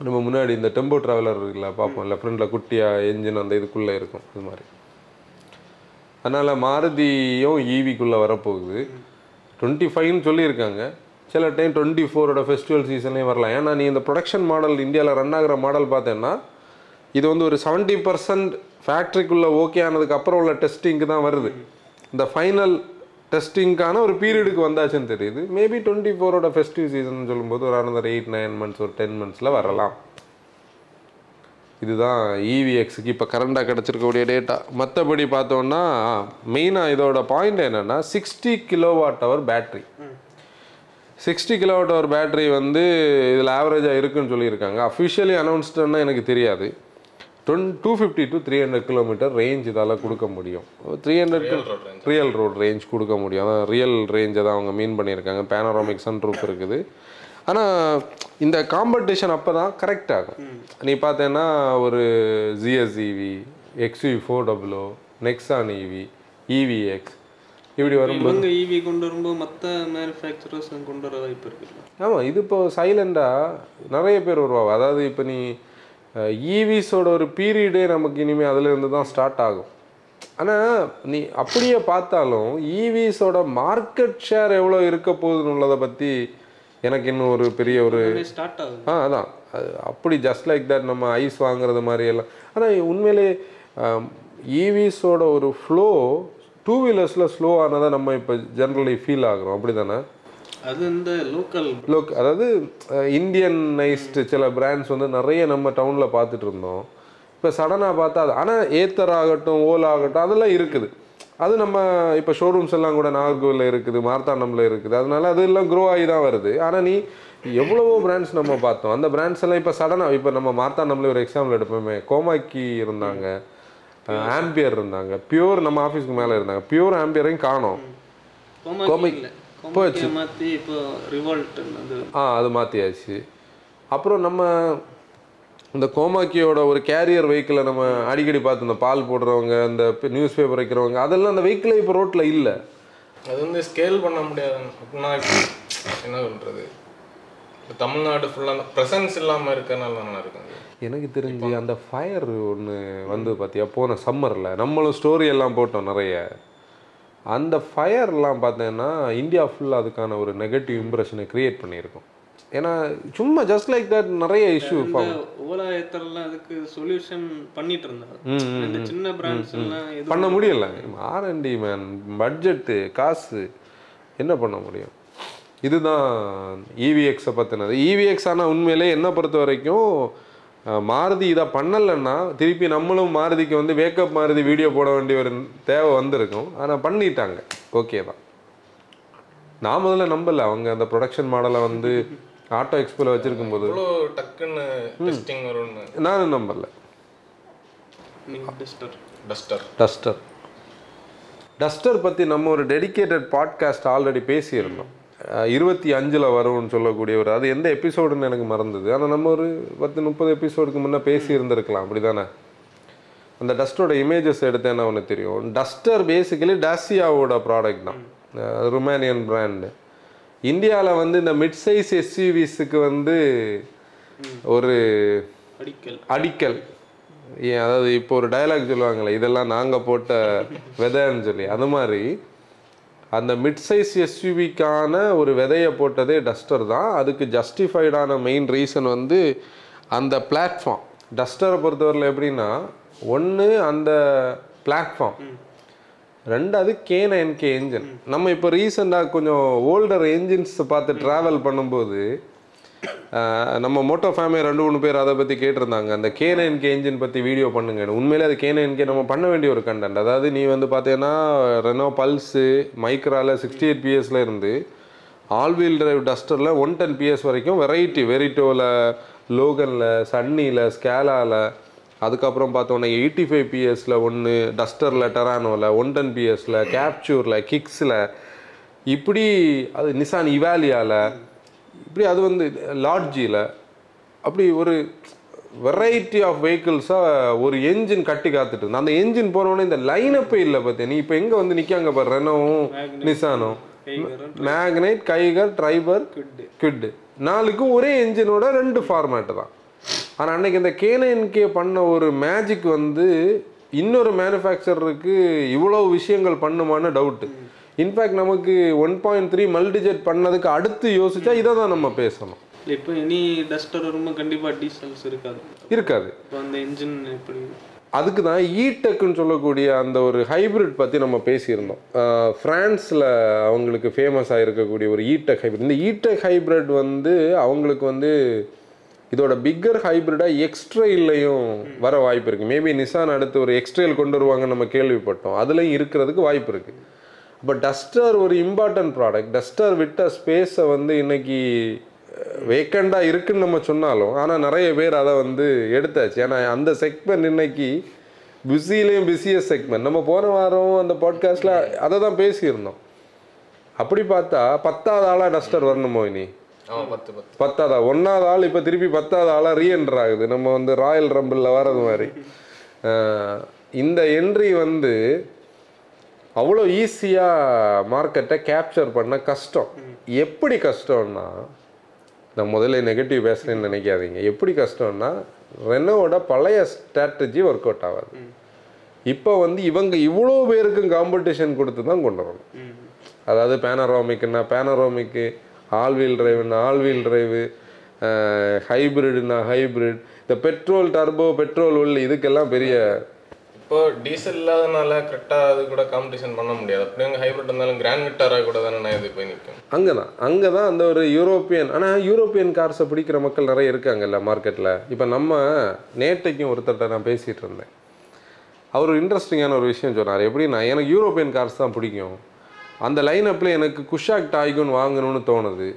நம்ம முன்னாடி இந்த டெம்போ ட்ராவலர் இருக்குல்ல பார்ப்போம் இல்லை ஃப்ரண்டில் குட்டியாக என்ஜின் அந்த இதுக்குள்ளே இருக்கும் அது மாதிரி. அதனால் மாருதியும் ஈவிக்குள்ளே வரப்போகுது. டுவெண்ட்டி ஃபைவ்னு சொல்லியிருக்காங்க. சில டைம் டுவெண்ட்டி ஃபோரோட ஃபெஸ்டிவல் சீசன்லேயும் வரலாம். ஏன்னா நீ இந்த ப்ரொடக்ஷன் மாடல் இந்தியாவில் ரன் ஆகிற மாடல் பார்த்தேன்னா இது வந்து ஒரு செவன்ட்டி பர்சன்ட் ஃபேக்ட்ரிக்குள்ளே ஓகே ஆனதுக்கு அப்புறம் உள்ள டெஸ்டிங்க்கு தான் வருது. இந்த ஃபைனல் டெஸ்டிங்க்கான ஒரு பீரியடுக்கு வந்தாச்சுன்னு தெரியுது. மேபி டுவெண்ட்டி ஃபோரோட ஃபெஸ்டிவ் சீசன் சொல்லும்போது ஒரு அனதர் எயிட் நைன் மந்த்ஸ் ஒரு டென் மந்த்ஸில் வரலாம். இதுதான் இவிஎக்ஸுக்கு இப்போ கரண்டாக கிடச்சிருக்கக்கூடிய டேட்டா மற்றபடி பார்த்தோன்னா மெயினாக இதோட பாயிண்ட் என்னென்னா sixty kilowatt hour battery sixty kilowatt hour battery வந்து இதில் ஆவரேஜாக இருக்குன்னு சொல்லியிருக்காங்க. அஃபிஷியலி அனௌன்ஸ்டுன்னா எனக்கு தெரியாது. Twenty two fifty to three hundred kilometre range இதால் கொடுக்க முடியும். Three hundred. Real road range கொடுக்க முடியும். அதான் ரியல் ரேஞ்சை தான் அவங்க மீன் பண்ணியிருக்காங்க. பேனராமிக் சன் ரூப் இருக்குது. ஆனால் இந்த காம்படிஷன் அப்போ தான் கரெக்ட் ஆகும் நீ பார்த்தேன்னா ஒரு GSEV XV four double o Nexon EV EVX இப்படி வரும்போது இவங்க ஈவி கொண்டு வரும்போது மற்ற மேனுஃபேக்சரர்ஸ் கொண்டு வர வாய்ப்பு இருக்குல்ல ஆமாம் இது இப்போ சைலண்டாக நிறைய பேர் வருவாங்க. அதாவது இப்போ நீ ஈவிஸோட ஒரு பீரியடே நமக்கு இனிமேல் அதுலேருந்து தான் ஸ்டார்ட் ஆகும். ஆனால் நீ அப்படியே பார்த்தாலும் ஈவிஸோட மார்க்கெட் ஷேர் எவ்வளோ இருக்க போகுதுன்னு உள்ளதை பற்றி எனக்கு இன்னும் ஒரு பெரிய ஒரு ஸ்டார்ட் ஆகுது. ஆ அதான். அது அப்படி ஜஸ்ட் லைக் தட் நம்ம ஐஸ் வாங்குறது மாதிரி எல்லாம். ஆனால் உண்மையிலே ஈவிஸோட ஒரு ஃப்ளோ டூ வீலர்ஸில் ஸ்லோ ஆனதை நம்ம இப்போ ஜென்ரலி ஃபீல் ஆகுறோம். அப்படி தானே அது இந்த லோக்கல் லோக் அதாவது இந்தியன் நைஸ்டு சில பிராண்ட்ஸ் வந்து நிறைய நம்ம டவுனில் பார்த்துட்டு இருந்தோம். இப்போ சடனாக பார்த்தா அது ஆனால் ஏத்தர் ஆகட்டும் ஓலா ஆகட்டும் அதெல்லாம் இருக்குது. அது நம்ம இப்போ ஷோரூம்ஸ் எல்லாம் கூட நாகர்கோவிலில் இருக்குது மார்த்தாண்டமில் இருக்குது. அதனால அது எல்லாம் க்ரோ ஆகி தான் வருது. ஆனால் நீ எவ்வளவோ பிராண்ட்ஸ் நம்ம பார்த்தோம். அந்த பிராண்ட்ஸ் எல்லாம் இப்போ சடனாக இப்போ நம்ம மார்த்தாண்டம்ல ஒரு எக்ஸாம்பிள் எடுப்போமே. கோமாக்கி இருந்தாங்க ஆம்பியர் இருந்தாங்க. பியூர் நம்ம ஆஃபீஸ்க்கு மேலே இருந்தாங்க. பியூர் ஆம்பியரையும் காணோம். கோமாக்கி இல்லை. கோமாக்கியை மாற்றி இப்போ ரிவால்ட் அது. ஆ அது மாற்றியாச்சு அப்புறம் நம்ம இந்த கோமாக்கியோட ஒரு கேரியர் வெஹிக்கிளை நம்ம அடிக்கடி பார்த்து இந்த பால் போடுறவங்க இந்த நியூஸ் பேப்பர் வைக்கிறவங்க அதெல்லாம் அந்த வெஹிக்கிளே இப்போ ரோட்டில் இல்லை. அது வந்து ஸ்கேல் பண்ண முடியாது. அப்படின்னா என்ன இப்ப தமிழ்நாடு ஃபுல்லாக ப்ரெசன்ஸ் இல்லாமல் இருக்கறனால நல்லா இருக்குங்க எனக்கு தெரிஞ்சு அந்த ஃபயர் ஒன்று வந்து பார்த்தியா போன சம்மரில் நம்மளும் ஸ்டோரி எல்லாம் போட்டோம் நிறைய. அந்த ஃபயர்லாம் பார்த்தேன்னா இந்தியா ஃபுல்லாக அதுக்கான ஒரு நெகட்டிவ் இம்ப்ரெஷனை க்ரியேட் பண்ணியிருக்கோம். ஏன்னா சும்மா ஜஸ்ட் லைக் தட் நிறைய இஷ்யூ ஓலா ஏத்தர்லாம் அதுக்கு சொல்யூஷன் பண்ணிட்டு இருந்தாங்க சின்ன பிராண்ட்ஸ் எல்லாம் பண்ண முடியல. ஆர்என்டி மேன் பட்ஜெட்டு காசு. என்ன பண்ண முடியும்? இதுதான் இவிஎக்ஸை பற்றினது இவிஎக்ஸ் ஆனால் உண்மையிலே என்ன பொறுத்த வரைக்கும் மாருதி இதை பண்ணலைன்னா திருப்பி நம்மளும் மாருதிக்கு வந்து வேக்கப் மாருதி வீடியோ போட வேண்டிய ஒரு தேவை வந்திருக்கும். ஆனால் பண்ணிட்டாங்க. ஓகே தான். நான் முதல்ல நம்பல. அவங்க அந்த ப்ரொடக்ஷன் மாடலை வந்து ஆட்டோ எக்ஸ்போல வச்சிருக்கும் போது டக்குன்னு டெஸ்டிங் வரும்னு. நானும் நம்பல. டெஸ்டர் டஸ்டர் டஸ்டர் டஸ்டர் பற்றி நம்ம ஒரு டெடிகேட்டட் பாட்காஸ்ட் ஆல்ரெடி பேசியிருந்தோம். இருபத்தி அஞ்சில் வரும்னு சொல்லக்கூடிய ஒரு அது எந்த எபிசோடுன்னு எனக்கு மறந்தது. ஆனால் நம்ம ஒரு பத்து முப்பது எபிசோடுக்கு முன்னே பேசி இருந்திருக்கலாம் அப்படி தானே அந்த டஸ்டரோட இமேஜஸ் எடுத்தேன்னா உனக்கு தெரியும்? டஸ்டர் பேசிக்கலி டாசியாவோட ப்ராடக்ட் தான். ருமேனியன் பிராண்டு இந்தியாவில் வந்து இந்த மிட் சைஸ் எஸ்யூவிஸுக்கு வந்து ஒரு அடிக்கல். அடிக்கல். ஏன் அதாவது இப்போ ஒரு டயலாக் சொல்லுவாங்களே இதெல்லாம் நாங்கள் போட்ட விதைன்னு சொல்லி. அது மாதிரி அந்த மிட் சைஸ் எஸ்யூவிக்கான ஒரு விதையை போட்டதே டஸ்டர் தான். அதுக்கு ஜஸ்டிஃபைடான மெயின் ரீசன் வந்து அந்த பிளாட்ஃபார்ம் டஸ்டரை பொறுத்தவரையில் எப்படின்னா ஒன்று அந்த பிளாட்ஃபார்ம் ரெண்டாவது கே நைன் கே என்ஜின் நம்ம இப்போ ரீசெண்டாக கொஞ்சம் ஓல்டர் என்ஜின்ஸ் பார்த்து ட்ராவல் பண்ணும்போது நம்ம மோட்டோ ஃபேமிலி ரெண்டு மூணு பேர் அதை பற்றி கேட்டிருந்தாங்க. அந்த கே நைன் கே என்ஜின் பற்றி வீடியோ பண்ணுங்க உண்மையிலே அது கே நைன் கே நம்ம பண்ண வேண்டிய ஒரு கண்டென்ட் அதாவது நீ வந்து பார்த்தீங்கன்னா ரெனோ பல்ஸு மைக்ரால சிக்ஸ்டி எயிட் பிஎஸ்ல இருந்து ஆல் வீல் டிரைவ் டஸ்டரில் ஒன் டென் பிஎஸ் வரைக்கும் வெரைட்டி வெரிட்டோவில் லோகனில் சன்னியில் ஸ்கேலாவில் அதுக்கப்புறம் பார்த்தோன்னா எயிட்டி ஃபைவ் பிஎஸ்ல ஒன்று டஸ்டரில் டெரானோவில் ஒன் டென் பிஎஸ்ல கேப்சூரில் கிக்ஸில் இப்படி அது நிசான் இவாலியாவில் இப்படி அது வந்து லாட்ஜியில் அப்படி ஒரு வெரைட்டி ஆஃப் வெஹிக்கிள்ஸாக ஒரு என்ஜின் கட்டி காத்துட்டு இருந்தது. அந்த என்ஜின் போனோடனே இந்த லைனப்பே இல்லை பார்த்தியா நீ? இப்போ எங்கே வந்து நிற்காங்க பாரு ரெனோவும் நிசானும் மேக்னைட் கைகர் ட்ரைபர் கிட்டு நாலுக்கும் ஒரே என்ஜினோட ரெண்டு ஃபார்மேட்டு தான். ஆனால் அன்னைக்கு இந்த கேனன்கே பண்ண ஒரு மேஜிக் வந்து இன்னொரு மேனுஃபேக்சரருக்கு இவ்வளோ விஷயங்கள் பண்ணுமான்னு டவுட்டு இன்ஃபேக்ட் நமக்கு ஒன் பாயிண்ட் த்ரீ மல்டிஜெட் பண்ணதுக்கு அடுத்து யோசிச்சா இதை தான் நம்ம பேசணும். இப்போ இனி டஸ்டர் வரும்போது கண்டிப்பா டீசல்ஸ் இருக்காது. இருக்காது. அந்த இன்ஜின் எப்படி? அதுக்கு தான் ஈடெக்குன்னு சொல்லக்கூடிய அந்த ஒரு ஹைபிரிட் பற்றி நம்ம பேசியிருந்தோம். ஃப்ரான்ஸில் அவங்களுக்கு ஃபேமஸாக இருக்கக்கூடிய ஒரு ஈடெக் ஹைபிரிட் இந்த ஈடெக் ஹைபிரிட் வந்து அவங்களுக்கு வந்து இதோட பிக்கர் ஹைபிரிடாக எக்ஸ்ட்ரெயிலையும் வர வாய்ப்பு இருக்குது மேபி நிசான் அடுத்து ஒரு எக்ஸ்ட்ரெயில் கொண்டு வருவாங்க நம்ம கேள்விப்பட்டோம். அதுலேயும் இருக்கிறதுக்கு வாய்ப்பு இருக்குது அப்போ டஸ்டர் ஒரு இம்பார்ட்டன்ட் ப்ராடக்ட் டஸ்டர் விட்ட ஸ்பேஸை வந்து இன்னைக்கு வேக்கண்டாக இருக்குன்னு நம்ம சொன்னாலும் ஆனால் நிறைய பேர் அதை வந்து எடுத்தாச்சு. ஏன்னா அந்த செக்மெண்ட் இன்னைக்கு பிஸிலையும் பிஸியஸ்ட் செக்மெண்ட் நம்ம போன வாரம் அந்த பாட்காஸ்ட்டில் அதை தான் பேசியிருந்தோம். அப்படி பார்த்தா பத்தாவது ஆளாக டஸ்டர் வரணுமோ இனி? பத்தாவது ஒன்றாவது ஆள் இப்போ திருப்பி பத்தாவது ஆளாக ரீஎன்டர் ஆகுது. நம்ம வந்து ராயல் ரம்பிளில் வர்றது மாதிரி. இந்த என்ட்ரி வந்து அவ்வளோ ஈஸியாக மார்க்கெட்டை கேப்சர் பண்ண கஷ்டம். எப்படி கஷ்டம்னா நான் முதல்ல நெகட்டிவ் பேசுகிறேன்னு நினைக்காதீங்க. எப்படி கஷ்டம்னா ரெனோவோட பழைய ஸ்ட்ராட்டஜி ஒர்க் அவுட் ஆகாது இப்போ வந்து இவங்க இவ்வளோ பேருக்கும் காம்படிஷன் கொடுத்து தான் கொண்டு வரணும். அதாவது பேனரோமிக்குன்னா பேனரோமிக்கு ஆல்வீல் டிரைவுன்னா ஆல்வீல் டிரைவு ஹைப்ரிட்னா ஹைப்ரிட் இந்த பெட்ரோல் டர்போ பெட்ரோல் உள்ள இதுக்கெல்லாம் பெரிய இப்போ டீசல் இல்லாதனால கரெக்டாக அது கூட காம்படிஷன் பண்ண முடியாது. அப்படி அங்கே ஹைப்ரிட் இருந்தாலும் கிராண்ட் விட்டாராக கூட தானே நான் இது போய் நிற்கும். அங்கே தான் அங்கே தான் அந்த ஒரு யூரோப்பியன் ஆனால் யூரோப்பியன் கார்ஸை பிடிக்கிற மக்கள் நிறைய இருக்காங்கல்ல மார்க்கெட்டில் இப்போ நம்ம நேற்றைக்கும் ஒருத்தர்கிட்ட நான் பேசிகிட்டு இருந்தேன். அவர் இன்ட்ரெஸ்டிங்கான ஒரு விஷயம் சொன்னார். எப்படின்னா எனக்கு யூரோப்பியன் கார்ஸ் தான் பிடிக்கும். அந்த லைனப்பில் எனக்கு குஷாக் டாய்கன் வாங்கணும்னு தோணுது.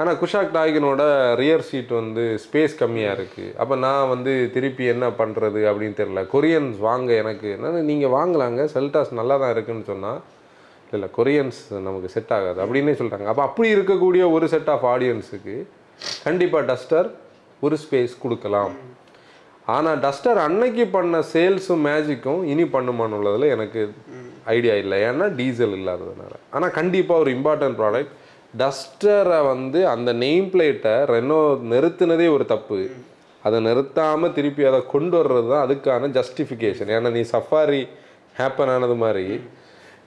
ஆனால் குஷாக் டாய்கனோட ரியர் சீட் வந்து ஸ்பேஸ் கம்மியாக இருக்குது அப்போ நான் வந்து திருப்பி என்ன பண்ணுறது அப்படின்னு தெரில கொரியன்ஸ் வாங்க எனக்கு. என்ன நீங்கள் வாங்கலாங்க. செல்டாஸ் நல்லா தான் இருக்குன்னு சொன்னால் இல்லை கொரியன்ஸ் நமக்கு செட் ஆகாது. அப்படின்னே சொல்கிறாங்க அப்போ அப்படி இருக்கக்கூடிய ஒரு செட் ஆஃப் ஆடியன்ஸுக்கு கண்டிப்பாக டஸ்டர் ஒரு ஸ்பேஸ் கொடுக்கலாம். ஆனால் டஸ்டர் அன்னைக்கு பண்ண சேல்ஸும் மேஜிக்கும் இனி பண்ணுமான்னு உள்ளதில் எனக்கு ஐடியா இல்லை. ஏன்னா டீசல் இல்லாததுனால. ஆனால் கண்டிப்பாக ஒரு இம்பார்ட்டன்ட் ப்ராடக்ட் டஸ்டரை வந்து அந்த நெய்ம் பிளேட்டை ரெனோ நிறுத்தினதே ஒரு தப்பு. அதை நிறுத்தாமல் திருப்பி அதை கொண்டு வர்றது தான் அதுக்கான ஜஸ்டிஃபிகேஷன் ஏன்னா நீ சஃபாரி ஹேப்பன் ஆனது மாதிரி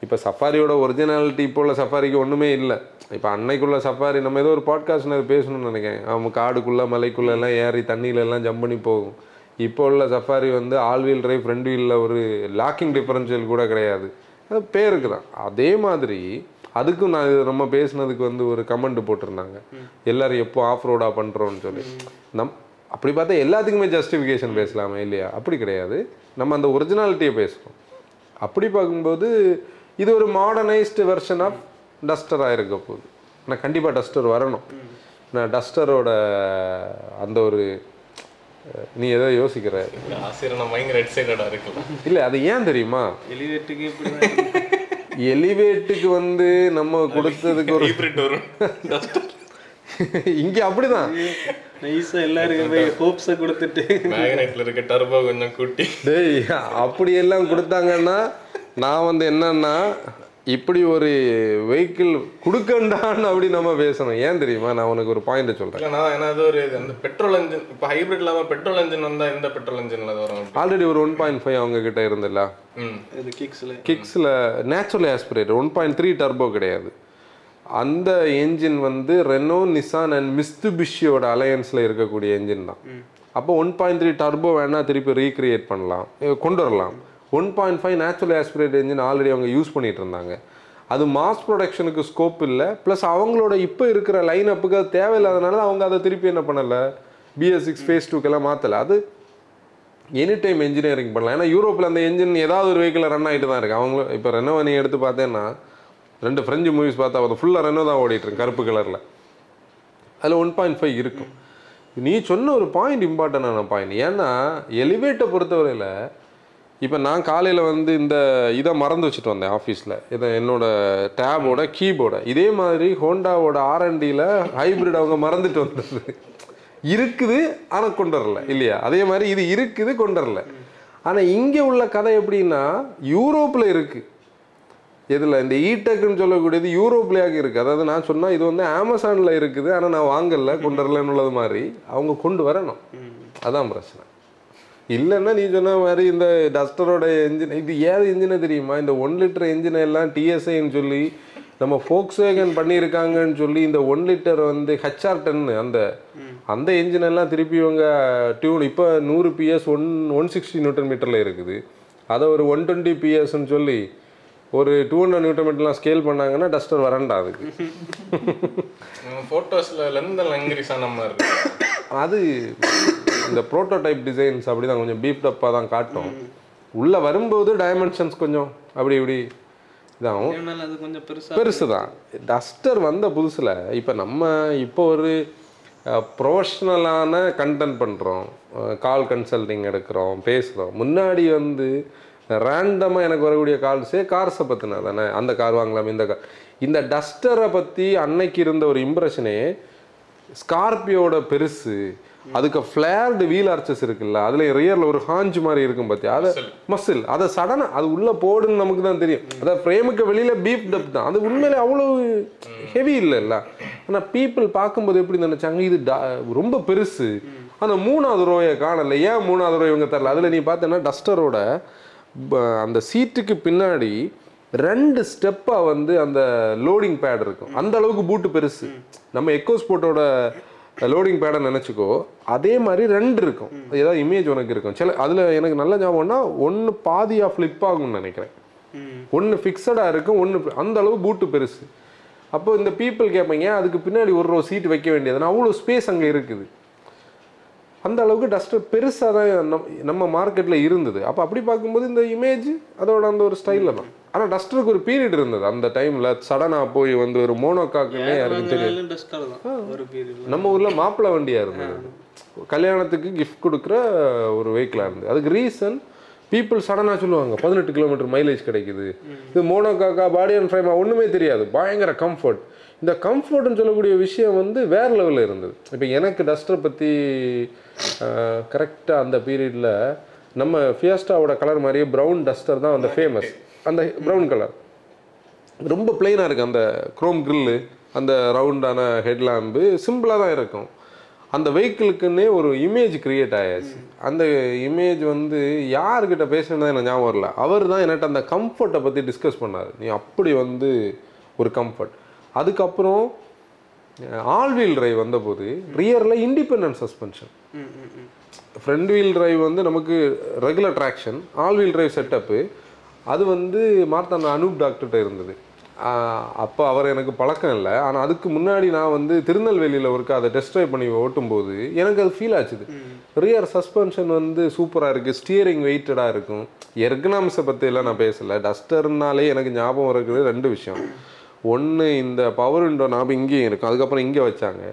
இப்போ சஃபாரியோட ஒரிஜினாலிட்டி இப்போ உள்ள சஃபாரிக்கு ஒன்றுமே இல்லை. இப்போ அன்னைக்குள்ள சஃபாரி நம்ம ஏதோ ஒரு பாட்காஸ்ட் பேசணும்னு நினைக்கிறேன். அவங்க காடுக்குள்ளே மலைக்குள்ளெல்லாம் ஏறி தண்ணியிலெல்லாம் ஜம்ப் பண்ணி போகும். இப்போ உள்ள சஃபாரி வந்து ஆல் வீல் டிரைவ் ஃப்ரண்ட் வீலில் ஒரு லாக்கிங் டிஃபரன்ஷியல் கூட கிடையாது. அது பேருக்கு தான். அதே மாதிரி அதுக்கும் நான் இது நம்ம பேசுனதுக்கு வந்து ஒரு கமெண்ட் போட்டிருந்தாங்க. எல்லாரும் எப்போ ஆஃப் ரோடாக பண்ணுறோன்னு சொல்லி. நம் அப்படி பார்த்தா எல்லாத்துக்குமே ஜஸ்டிஃபிகேஷன் பேசலாமே இல்லையா? அப்படி கிடையாது. நம்ம அந்த ஒரிஜினாலிட்டியை பேசுகிறோம் அப்படி பார்க்கும்போது இது ஒரு மாடர்னைஸ்டு வெர்ஷன் ஆஃப் டஸ்டராக இருக்க போகுது. ஆனால் கண்டிப்பாக டஸ்டர் வரணும். நான் டஸ்டரோட அந்த ஒரு நீ எதோ யோசிக்கிற. ஆசிரியர் நான் பயங்கர எக்ஸைட்டடாக இருக்கலாம் இல்லை அது ஏன் தெரியுமா? எலிவேட்டுக்கு. எலிவேட்டுக்கு வந்து நம்ம கொடுத்ததுக்கு ஒரு வரும். இங்கே அப்படிதான். நைஸா எல்லாருக்கும் போய் ஹோப்ஸை கொடுத்துட்டு. மேக்னெட்டில் இருக்க டர்போ கொஞ்சம் கூட்டி. டேய் அப்படி எல்லாம் கொடுத்தாங்கன்னா நான் வந்து என்னன்னா இப்படி ஒரு வெஹிக்கிள் கொடுக்கண்டான்னு அப்படி நம்ம பேசணும். ஏன் தெரியுமா? நான் உனக்கு ஒரு பாயிண்ட் சொல்கிறேன் இல்லைண்ணா ஏன்னா அது ஒரு இது. அந்த பெட்ரோல் இன்ஜின் இப்போ ஹைப்ரிட் இல்லாமல் பெட்ரோல் இன்ஜின் வந்தால் எந்த பெட்ரோல் இன்ஜினில் வரும்? ஆல்ரெடி ஒரு ஒன் பாயிண்ட் ஃபைவ் அவங்க கிட்ட இருந்தில்ல ம். இது கிக்ஸ்ல கிக்ஸில் natural aspirator one point three turbo கிடையாது. அந்த என்ஜின் வந்து ரெனோ நிசான் அண்ட் மிஸ்துபிஷியோட அலையன்ஸில் இருக்கக்கூடிய என்ஜின் தான். அப்போ ஒன் பாயிண்ட் த்ரீ டர்போ வேணால் திருப்பி ரீக்ரியேட் பண்ணலாம். கொண்டு வரலாம். One point five natural aspirated engine already அவங்க யூஸ் பண்ணிட்டு இருந்தாங்க. அது மாஸ் ப்ரொடக்ஷனுக்கு ஸ்கோப் இல்லை. ப்ளஸ் அவங்களோட இப்போ இருக்கிற லைன் அப்புக்கு அது தேவையில்லாதனால அவங்க அதை திருப்பி என்ன பண்ணலை? பிஎஸ் சிக்ஸ் ஃபேஸ் டூக்கெல்லாம் மாற்றலை அது எனி டைம் இன்ஜினியரிங் பண்ணலாம். ஏன்னா யூரோப்பில் அந்த என்ஜின் ஏதாவது ஒரு வெஹிக்கில் ரன் ஆகிட்டு தான் இருக்குது அவங்களும் இப்போ ரெனோ நீ எடுத்து பார்த்தேன்னா ரெண்டு ஃப்ரெஞ்சு மூவிஸ் பார்த்தா அது ஃபுல்லாக ரெனோ தான் ஓடிட்டு கருப்பு கலரில் அதில் ஒன் பாயிண்ட் ஃபைவ் இருக்கும். நீ சொன்ன ஒரு பாயிண்ட் இம்பார்ட்டண்டான பாயிண்ட் ஏன்னா எலிவேட்டை பொறுத்தவரையில் இப்போ நான் காலையில் வந்து இந்த இதை மறந்து வச்சுட்டு வந்தேன் ஆஃபீஸில் இதை என்னோட டேபோட கீபோர்டை இதே மாதிரி ஹோண்டாவோட ஆர்என்டியில் ஹைப்ரிட் அவங்க மறந்துட்டு வந்தது. இருக்குது ஆனால் கொண்டு வரல. இல்லையா? அதே மாதிரி இது இருக்குது கொண்டு வரல. ஆனால் இங்கே உள்ள கதை எப்படின்னா யூரோப்பில் இருக்குது இதில் இந்த ஈடெக்னு சொல்லக்கூடியது யூரோப்லேயாக இருக்குது அதாவது நான் சொன்னால் இது வந்து அமேசானில் இருக்குது ஆனால் நான் வாங்கல கொண்டு வரலன்னு உள்ளது மாதிரி. அவங்க கொண்டு வரணும். அதான் பிரச்சனை. இல்லைன்னா நீ சொன்ன மாதிரி இந்த டஸ்டரோட என்ஜின் இது ஏது இன்ஜினை தெரியுமா? இந்த ஒன் லிட்டர் என்ஜினை எல்லாம் டிஎஸ்ஐன்னு சொல்லி நம்ம ஃபோக்ஸ்வேகன் பண்ணியிருக்காங்கன்னு சொல்லி இந்த ஒன் லிட்டர் வந்து ஹெச்ஆர் டென்னு அந்த அந்த என்ஜின் எல்லாம் திருப்பி இவங்க டியூன் இப்போ நூறு PS one one sixty newton மீட்டரில் இருக்குது. அதை ஒரு ஒன் டுவெண்ட்டி பிஎஸ்ன்னு சொல்லி ஒரு டூ ஹண்ட்ரட் நியூட்டன் மீட்டர்லாம் ஸ்கேல் பண்ணாங்கன்னா டஸ்டர் வரண்டா அதுக்கு. ஃபோட்டோஸில் லெந்தெல்லாம் இன்க்ரீஸ் ஆன மாதிரி அது இந்த ப்ரோட்டோடைப் டிசைன்ஸ் அப்படி தான் கொஞ்சம் பீஃப்ட் அப்பாக தான் காட்டும். உள்ளே வரும்போது டைமென்ஷன்ஸ் கொஞ்சம் அப்படி இப்படி இதாகும். பெருசு தான் டஸ்டர் வந்த புதுசில் இப்போ நம்ம இப்போ ஒரு ப்ரொஃபஷ்னலான கண்டென்ட் பண்ணுறோம் கால் கன்சல்டிங் எடுக்கிறோம் பேசுகிறோம் முன்னாடி வந்து ரேண்டமாக எனக்கு வரக்கூடிய கால்ஸே கார்ஸை பற்றின தானே. அந்த கார் வாங்கலாம் இந்த கார் இந்த டஸ்டரை பற்றி அன்னைக்கு இருந்த ஒரு இம்ப்ரெஷனே ஸ்கார்பியோட பெருசு அதுக்கு ஃப்ளேர்டு வீல் ஆர்ச்சஸ் இருக்குல்ல அதில் ரியரில் ஒரு ஹாஞ்ச் மாதிரி இருக்கும் பார்த்தியா அதை மசில் அதை சடனாக அது உள்ளே போடுன்னு நமக்கு தான் தெரியும் அதான் ஃப்ரேமுக்கு வெளியில் பீப் டப் தான். அது உண்மையிலே அவ்வளோ ஹெவி இல்லைல்ல. ஆனால் பீப்புள் பார்க்கும்போது எப்படி நினச்சாங்க இது ரொம்ப பெருசு. அந்த மூணாவது ரோயை காணல. ஏன் மூணாவது ரோ இவங்க தரல? அதில் நீ பார்த்தேன்னா டஸ்டரோட அந்த சீட்டுக்கு பின்னாடி ரெண்டு ஸ்டெப்பாக வந்து அந்த லோடிங் பேட் இருக்கும். அந்த அளவுக்கு பூட்டு பெருசு. நம்ம எக்கோ ஸ்போர்ட்டோட லோடிங் பேடை நினச்சிக்கோ அதே மாதிரி ரெண்டு இருக்கும். ஏதாவது இமேஜ் உனக்கு இருக்கும். சில அதில் எனக்கு நல்ல ஞாபகம்னா ஒன்று பாதியாக ஃப்ளிப் ஆகும்னு நினைக்கிறேன். ஒன்று ஃபிக்ஸடாக இருக்கும் ஒன்று அந்த அளவு பூட்டு பெருசு. அப்போ இந்த பீப்புள் கேட்பீங்க அதுக்கு பின்னாடி ஒரு ரோ சீட் வைக்க வேண்டியதுன்னா அவ்வளோ ஸ்பேஸ் அங்கே இருக்குது. அந்த அளவுக்கு டஸ்டர் பெருசாக தான் நம் நம்ம மார்க்கெட்டில் இருந்தது. அப்போ அப்படி பார்க்கும்போது இந்த இமேஜ் அதோட அந்த ஒரு ஸ்டைலில் தான். ஆனால் டஸ்டருக்கு ஒரு பீரியட் இருந்தது. அந்த டைமில் சடனாக போய் வந்து ஒரு மோனோகாக்குன்னே யாருக்கும் பீரியட்ல நம்ம ஊரில் மாப்பிள்ளை வண்டியாக இருந்தது. கல்யாணத்துக்கு கிஃப்ட் கொடுக்குற ஒரு வெஹிக்கிளாக இருந்தது. அதுக்கு ரீசன் பீப்புள் சடனாக சொல்லுவாங்க பதினெட்டு கிலோமீட்டர் மைலேஜ் கிடைக்குது. இது மோனோகாக்கா பாடி அண்ட் ஃப்ரைமா ஒன்றுமே தெரியாது. பயங்கர கம்ஃபர்ட் இந்த கம்ஃபர்ட்னு சொல்லக்கூடிய விஷயம் வந்து வேற லெவலில் இருந்தது. இப்போ எனக்கு டஸ்டரை பற்றி கரெக்டாக அந்த பீரியடில் நம்ம ஃபியஸ்டாவோட கலர் மாதிரியே ப்ரௌன் டஸ்டர் தான் அந்த ஃபேமஸ் அந்த ப்ரௌன் கலர் ரொம்ப பிளெயினாக இருக்குது அந்த குரோம் கிரில்லு அந்த ரவுண்டான ஹெட்லாம்பு சிம்பிளாக தான் இருக்கும். அந்த வெஹிக்கிளுக்குன்னே ஒரு இமேஜ் கிரியேட் ஆயாச்சு. அந்த இமேஜ் வந்து யார்கிட்ட பேசுனது எனக்கு ஞாபகம் வரல. அவர் தான் என்கிட்ட அந்த கம்ஃபர்ட்டை பற்றி டிஸ்கஸ் பண்ணார். நீ அப்படி வந்து ஒரு கம்ஃபர்ட் அதுக்கப்புறம் ஆல் வீல் டிரைவ் வந்தபோது ரியரில் independent suspension front wheel drive வந்து நமக்கு regular traction all wheel drive setup அது வந்து மார்த்தாண்ட அனூப் டாக்டர்கிட்ட இருந்தது. அப்போ அவர் எனக்கு பழக்கம் இல்லை. ஆனால் அதுக்கு முன்னாடி நான் வந்து திருநெல்வேலியில் ஒருக்க அதை டெஸ்ட் ட்ரைவ் பண்ணி ஓட்டும்போது எனக்கு அது ஃபீல் ஆச்சுது. ரியர் சஸ்பென்ஷன் வந்து சூப்பராக இருக்குது ஸ்டியரிங் வெயிட்டடாக இருக்கும். எர்கனாமிஸை பற்றியெல்லாம் நான் பேசலை. டஸ்டர்னாலே எனக்கு ஞாபகம் இருக்கிறது ரெண்டு விஷயம். ஒன்று இந்த பவர் விண்டோ ஞாபகம் இங்கேயும் இருக்கும். அதுக்கப்புறம் இங்கே வச்சாங்க.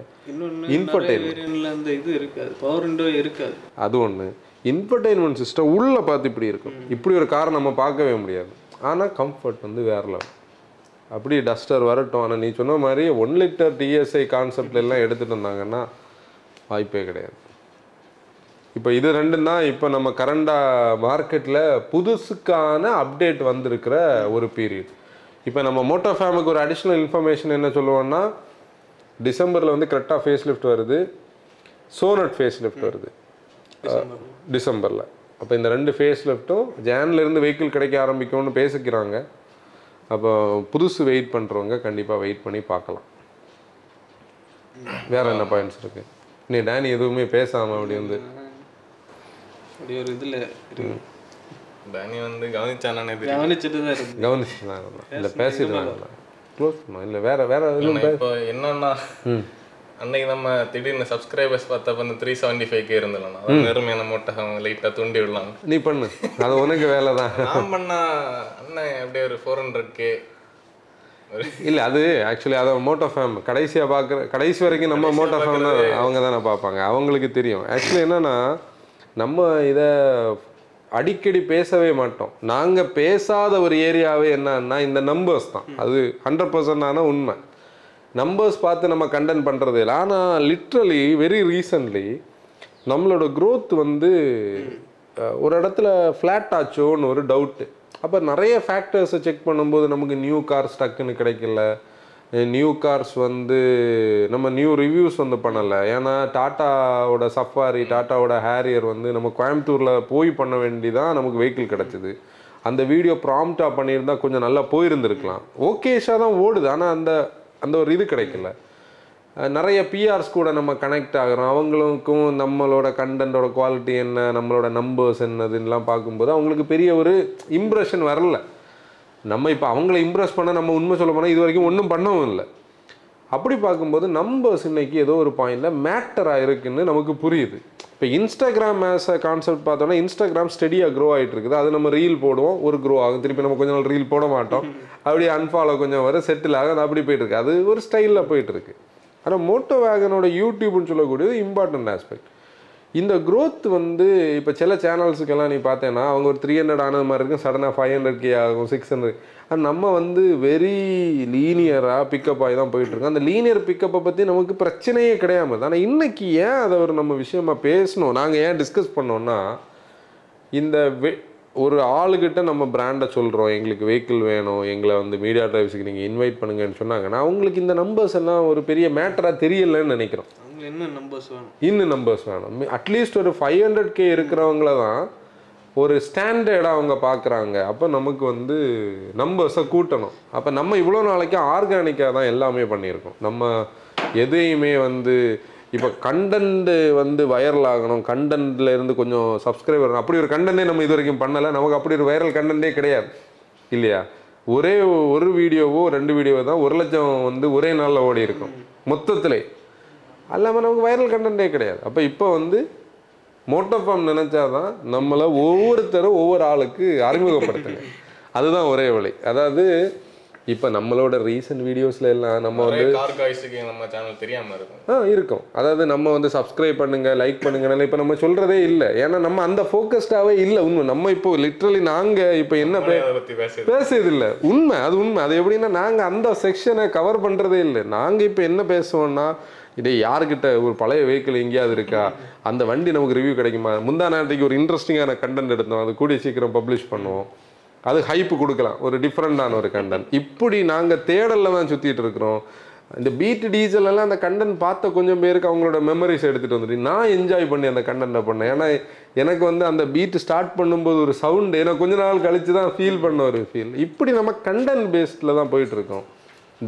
அந்த இது இருக்காது. பவர் விண்டோ இருக்காது. அது ஒன்று இன்ஃபர்டைன்மெண்ட் சிஸ்டம் உள்ளே பார்த்து இப்படி இருக்கும். இப்படி ஒரு காரை நம்ம பார்க்கவே முடியாது. ஆனால் கம்ஃபர்ட் வந்து வேற லெவல் அப்படி டஸ்டர் வரட்டும். ஆனால் நீ சொன்ன மாதிரி ஒன் லிட்டர் டிஎஸ்ஐ கான்செப்ட்ல எல்லாம் எடுத்துகிட்டு வந்தாங்கன்னா வாய்ப்பே கிடையாது. இப்போ இது ரெண்டும் தான் இப்போ நம்ம கரண்டாக மார்க்கெட்டில் புதுசுக்கான அப்டேட் வந்திருக்கிற ஒரு பீரியட் இப்போ நம்ம மோட்டோ ஃபேமுக்கு ஒரு அடிஷ்னல் இன்ஃபர்மேஷன் என்ன சொல்லுவோம்னா டிசம்பரில் வந்து கரெக்டாக ஃபேஸ் லிஃப்ட் வருது. சோனட் ஃபேஸ் லிஃப்ட் வருது டிசம்பரில். அப்போ இந்த ரெண்டு ஃபேஸ் லிஃப்ட்டும் ஜான்லேருந்து வெஹிக்கிள் கிடைக்க ஆரம்பிக்கும்னு பேசிக்கிறாங்க. அப்போ புதுசு வெயிட் பண்ணுறவங்க கண்டிப்பாக வெயிட் பண்ணி பார்க்கலாம். வேற என்ன பாயிண்ட்ஸ் இருக்கு? நீ டேனி எதுவுமே பேசாம அப்படி வந்து அப்படி ஒரு இதுல டேனி வந்து கவனிச்சானே கவனிச்சுட்டு தான் இருக்கு. கவனிச்சுலாம் இல்லை பேசிட்டு க்ளோஸ் பண்ணோம் இல்லை வேற வேற இப்போ என்னன்னா அன்னைக்கு நம்ம திடீர்னு சப்ஸ்கிரைபர்ஸ் பார்த்தப்ப இந்த த்ரீ செவன்டி ஃபைவ் கே இருந்தலாம் அதான் நேர்மையான மூட்டை அவங்க லைட்டாக தூண்டி விடலாம். நீ பண்ணு. அது உனக்கு வேலை தான் நான் பண்ணா அண்ணன் அப்படியே ஒரு ஃபோர் ஹண்ட்ரட் கே இல்லை அது ஆக்சுவலி அதை மோட்டோ ஃபேம் கடைசியாக பார்க்குற கடைசி வரைக்கும் நம்ம மோட்டோ ஃபேம் தான் அவங்க தானே பார்ப்பாங்க. அவங்களுக்கு தெரியும். ஆக்சுவலி என்னன்னா நம்ம இதை அடிக்கடி பேசவே மாட்டோம். நாங்கள் பேசாத ஒரு ஏரியாவே என்னன்னா இந்த நம்பர்ஸ் தான். அது ஹண்ட்ரட் பர்சன்டான உண்மை. நம்பர்ஸ் பார்த்து நம்ம கண்டென்ட் பண்ணுறது இல்லை. ஆனால் லிட்ரலி வெரி ரீசன்ட்லி நம்மளோட க்ரோத் வந்து ஒரு இடத்துல ஃப்ளாட் ஆச்சோன்னு ஒரு டவுட்டு அப்போ நிறைய ஃபேக்டர்ஸை செக் பண்ணும்போது நமக்கு நியூ கார்ஸ் டக்குன்னு கிடைக்கல. நியூ கார்ஸ் வந்து நம்ம நியூ ரிவ்யூஸ் வந்து பண்ணலை. ஏன்னா டாட்டாவோட சஃபாரி டாட்டாவோட ஹேரியர் வந்து நம்ம கோயம்புத்தூரில் போய் பண்ண வேண்டிதான் நமக்கு வெஹிக்கிள் கிடச்சிது. அந்த வீடியோ ப்ராம்ப்டாக பண்ணியிருந்தா கொஞ்சம் நல்லா போயிருந்துருக்கலாம். ஓகேஷாக தான் ஓடுது. ஆனால் அந்த அந்த ஒரு இது கிடைக்கல. நிறைய பிஆர்ஸ் கூட நம்ம கனெக்ட் ஆகிறோம். அவங்களுக்கும் நம்மளோட கண்டென்ட்டோட குவாலிட்டி என்ன நம்மளோட நம்பர்ஸ் என்னதுன்னெலாம் பார்க்கும்போது அவங்களுக்கு பெரிய ஒரு இம்ப்ரெஷன் வரல. நம்ம இப்போ அவங்கள இம்ப்ரெஸ் பண்ண நம்ம உண்மை சொல்ல போனால் இது வரைக்கும் ஒன்றும் பண்ணவும் இல்லை. அப்படி பார்க்கும்போது நம்ம இன்னைக்கு ஏதோ ஒரு பாயிண்டில் மேட்டராக இருக்குன்னு நமக்கு புரியுது. இப்போ இன்ஸ்டாகிராம் ஆஸ் அ கான்செப்ட் பார்த்தோன்னா இன்ஸ்டாகிராம் ஸ்டெடியாக க்ரோ ஆகிட்டு இருக்குது. அது நம்ம ரீல் போடுவோம் ஒரு க்ரோ ஆகும். திருப்பி நம்ம கொஞ்ச நாள் ரீல் போட மாட்டோம். அப்படியே அன்ஃபாலோ கொஞ்சம் வர செட்டில் ஆகும் அது அப்படி போயிட்டு இருக்கு. அது ஒரு ஸ்டைலில் போயிட்டு இருக்கு. ஆனால் மோட்டோ வேகனோட யூடியூப்னு சொல்லக்கூடியது இம்பார்ட்டன்ட் ஆஸ்பெக்ட் இந்த க்ரோத் வந்து இப்போ சில சேனல்ஸுக்கெல்லாம் நீ பார்த்தேன்னா அவங்க ஒரு த்ரீ ஹண்ட்ரட் ஆனது மாதிரி இருக்கும். சடனாக ஃபைவ் ஹண்ட்ரட் கே ஆகும் சிக்ஸ் ஹண்ட்ரட் நம்ம வந்து வெரி லீனியராக பிக்கப் ஆகி தான் போயிட்டு இருக்கோம். அந்த லீனியர் பிக்கப்பை பற்றி நமக்கு பிரச்சனையே கிடையாம ஆனால் இன்னைக்கு ஏன் அதை ஒரு நம்ம விஷயமா பேசணும்? நாங்கள் ஏன் டிஸ்கஸ் பண்ணோம்னா இந்த வெ ஒரு ஆளுகிட்ட நம்ம பிராண்டை சொல்கிறோம் எங்களுக்கு வெஹிக்கிள் வேணும். எங்களை வந்து மீடியா டிரைவ்ஸுக்கு நீங்கள் இன்வைட் பண்ணுங்கன்னு சொன்னாங்கன்னா அவங்களுக்கு இந்த நம்பர்ஸ் எல்லாம் ஒரு பெரிய மேட்டராக தெரியலன்னு நினைக்கிறோம். என்ன நம்பர்ஸ் வேணும். இன்னும் நம்பர்ஸ் வேணும். அட்லீஸ்ட் ஒரு ஃபைவ் ஹண்ட்ரட் கே இருக்கிறவங்கள தான் ஒரு ஸ்டாண்டர்டாக அவங்க பார்க்குறாங்க அப்போ நமக்கு வந்து நம்பர்ஸை கூட்டணும். அப்போ நம்ம இவ்வளோ நாளைக்கு ஆர்கானிக்காக தான் எல்லாமே பண்ணியிருக்கோம். நம்ம எதையுமே வந்து இப்போ கண்டென்ட்டு வந்து வைரல் ஆகணும். கண்டென்ட்ல இருந்து கொஞ்சம் சப்ஸ்கிரைபர் அப்படி ஒரு கண்டென்ட்டே நம்ம இது வரைக்கும் பண்ணலை. நமக்கு அப்படி ஒரு வைரல் கண்டென்ட்டே கிடையாது. இல்லையா? ஒரே ஒரு வீடியோவோ ரெண்டு வீடியோவோ தான் ஒரு லட்சம் வந்து ஒரே நாளில் ஓடி இருக்கும் மொத்தத்திலே. அல்லாமல் நமக்கு வைரல் கண்டென்ட்டே கிடையாது. அப்போ இப்போ வந்து மோட்டோஃபார்ம் நினைச்சாதான் நம்மளை ஒவ்வொருத்தரும் ஒவ்வொரு ஆளுக்கு அறிமுகப்படுத்துங்க அதுதான் ஒரே வழி. அதாவது இப்போ நம்மளோட ரீசன்ட் வீடியோஸ்ல எல்லாம் நம்ம வந்து நம்ம சேனல் தெரியாம இருக்கும். ஆ இருக்கும். அதாவது நம்ம வந்து சப்ஸ்கிரைப் பண்ணுங்க லைக் பண்ணுங்க இப்போ நம்ம சொல்றதே இல்லை. ஏன்னா நம்ம அந்த ஃபோக்கஸ்டாகவே இல்லை உண்மை. நம்ம இப்போ லிட்ரலி நாங்கள் இப்போ என்ன பேசுறது இல்லை உண்மை அது உண்மை. அது எப்படின்னா நாங்கள் அந்த செக்ஷனை கவர் பண்ணுறதே இல்லை. நாங்கள் இப்போ என்ன பேசுவோம்னா இதே யாருக்கிட்ட ஒரு பழைய வெஹிக்கிள் எங்கேயாவது இருக்கா? அந்த வண்டி நமக்கு ரிவ்யூ கிடைக்குமா? முந்தா நேரத்துக்கு ஒரு இன்ட்ரெஸ்டிங்கான கண்டென்ட் எடுத்தோம். அது கூடிய சீக்கிரம் பப்ளிஷ் பண்ணுவோம். அது ஹைப்பு கொடுக்கலாம். ஒரு டிஃப்ரெண்டான ஒரு கண்டென்ட் இப்படி நாங்கள் தேடலில் தான் சுற்றிட்டு இருக்கிறோம். இந்த பீட் டீசல் எல்லாம் அந்த கண்டென்ட் பார்த்த கொஞ்சம் பேருக்கு அவங்களோட மெமரிஸ் எடுத்துகிட்டு வந்துட்டு நான் என்ஜாய் பண்ணி அந்த கண்டென்ட்டை பண்ணேன். ஏன்னா எனக்கு வந்து அந்த பீட் ஸ்டார்ட் பண்ணும்போது ஒரு சவுண்டு எனக்கு கொஞ்ச நாள் கழித்து தான் ஃபீல் பண்ண ஒரு ஃபீல் இப்படி நம்ம கண்டென்ட் பேஸ்டில் தான் போயிட்டுருக்கோம்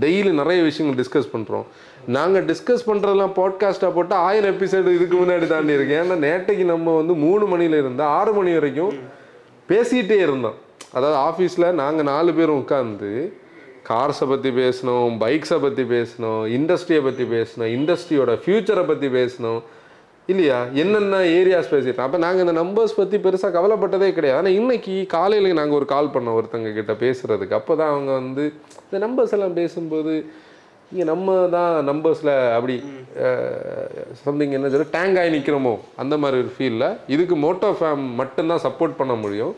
டெய்லி நிறைய விஷயங்கள் டிஸ்கஸ் பண்ணுறோம் நாங்கள் டிஸ்கஸ் பண்ணுறதெல்லாம் பாட்காஸ்ட்டாக போட்டு ஆயிரம் எபிசோடு இதுக்கு முன்னாடி தாண்டி இருக்கேன் ஏன்னா நேற்றைக்கு நம்ம வந்து மூணு மணியில் இருந்து ஆறு மணி வரைக்கும் பேசிகிட்டே இருந்தோம். அதாவது ஆஃபீஸில் நாங்கள் நாலு பேரும் உட்காந்து கார்ஸை பற்றி பேசணும் பைக்ஸை பற்றி பேசணும் இண்டஸ்ட்ரியை பற்றி பேசணும் இண்டஸ்ட்ரியோட ஃப்யூச்சரை பற்றி பேசணும் இல்லையா? என்னென்ன ஏரியாஸ் பேசிட்டோம் அப்போ நாங்கள் இந்த நம்பர்ஸ் பற்றி பெருசாக கவலைப்பட்டதே கிடையாது. ஆனால் இன்றைக்கி காலையில் நாங்கள் ஒரு கால் பண்ணோம் ஒருத்தங்க கிட்ட பேசுகிறதுக்கு அப்போ தான் அவங்க வந்து இந்த நம்பர்ஸ் எல்லாம் பேசும்போது இங்கே நம்ம தான் நம்பர்ஸில் அப்படி சம்திங் என்ன சொல்ல டேங்க் ஆகி நிற்கிறோமோ அந்த மாதிரி ஒரு ஃபீலில் இதுக்கு மோட்டோ ஃபேம் மட்டும்தான் சப்போர்ட் பண்ண முடியும்.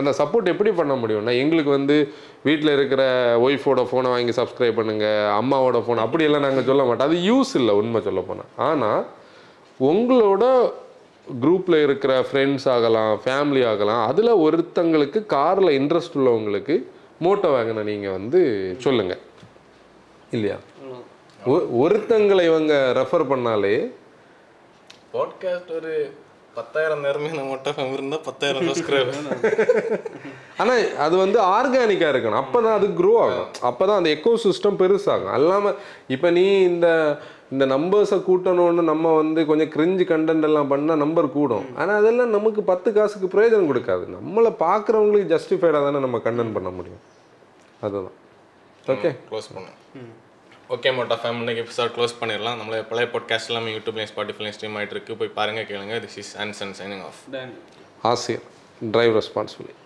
அந்த சப்போர்ட் எப்படி பண்ண முடியும்னா எங்களுக்கு வந்து வீட்டில் இருக்கிற ஒய்ஃபோட ஃபோனை வாங்கி சப்ஸ்கிரைப் பண்ணுங்கள் அம்மாவோட ஃபோன் அப்படியெல்லாம் நாங்கள் சொல்ல மாட்டோம். அது யூஸ் இல்லை உண்மை சொல்ல போனால் ஆனால் உங்களோட குரூப்பில் இருக்கிற ஃப்ரெண்ட்ஸ் ஆகலாம் ஃபேமிலி ஆகலாம் அதில் ஒருத்தங்களுக்கு காரில் இன்ட்ரெஸ்ட் உள்ளவங்களுக்கு மோட்டோ வாங்கின நீங்கள் வந்து சொல்லுங்கள் இல்லையா? ஒருத்தங்களை இவங்க ரெஃபர் பண்ணாலே பாட்காஸ்ட் ஒரு பத்தாயிரம் நேரமே நம்ம மட்டும் இருந்தா பத்தாயிரம் சப்ஸ்கிரைபர் ஆனால் அது வந்து ஆர்கானிக்காக இருக்கணும். அப்போ தான் அது க்ரோ ஆகும். அப்போ தான் அந்த எக்கோ சிஸ்டம் பெருசாகும். அல்லாமல் இப்போ நீ இந்த இந்த நம்பர்ஸை கூட்டணும்னு நம்ம வந்து கொஞ்சம் கிரிஞ்சு கண்டென்ட் எல்லாம் பண்ணால் நம்பர் கூடும். ஆனால் அதெல்லாம் நமக்கு பத்து காசுக்கு பிரயோஜனம் கொடுக்காது. நம்மளை பார்க்குறவங்களுக்கு ஜஸ்டிஃபைடாக தானே நம்ம கண்டென்ட் பண்ண முடியும். அதுதான். ஓகே க்ளோஸ் பண்ணேன் ஓகே மோட்டா ஃபேம். இன்னைக்கு எபிசோட் க்ளோஸ் பண்ணிடலாம். நம்மள பழைய பாட்காஸ்ட் எல்லாமே யூடியூப்லையும் ஸ்பாட்டிஃபைலையும் ஸ்ட்ரீம் ஆயிட்டு இருக்கு. போய் பாருங்க கேளுங்க. This is Anson signing off tan ஆசியர் டிரைவ் ரெஸ்பான்சிபிலிட்டி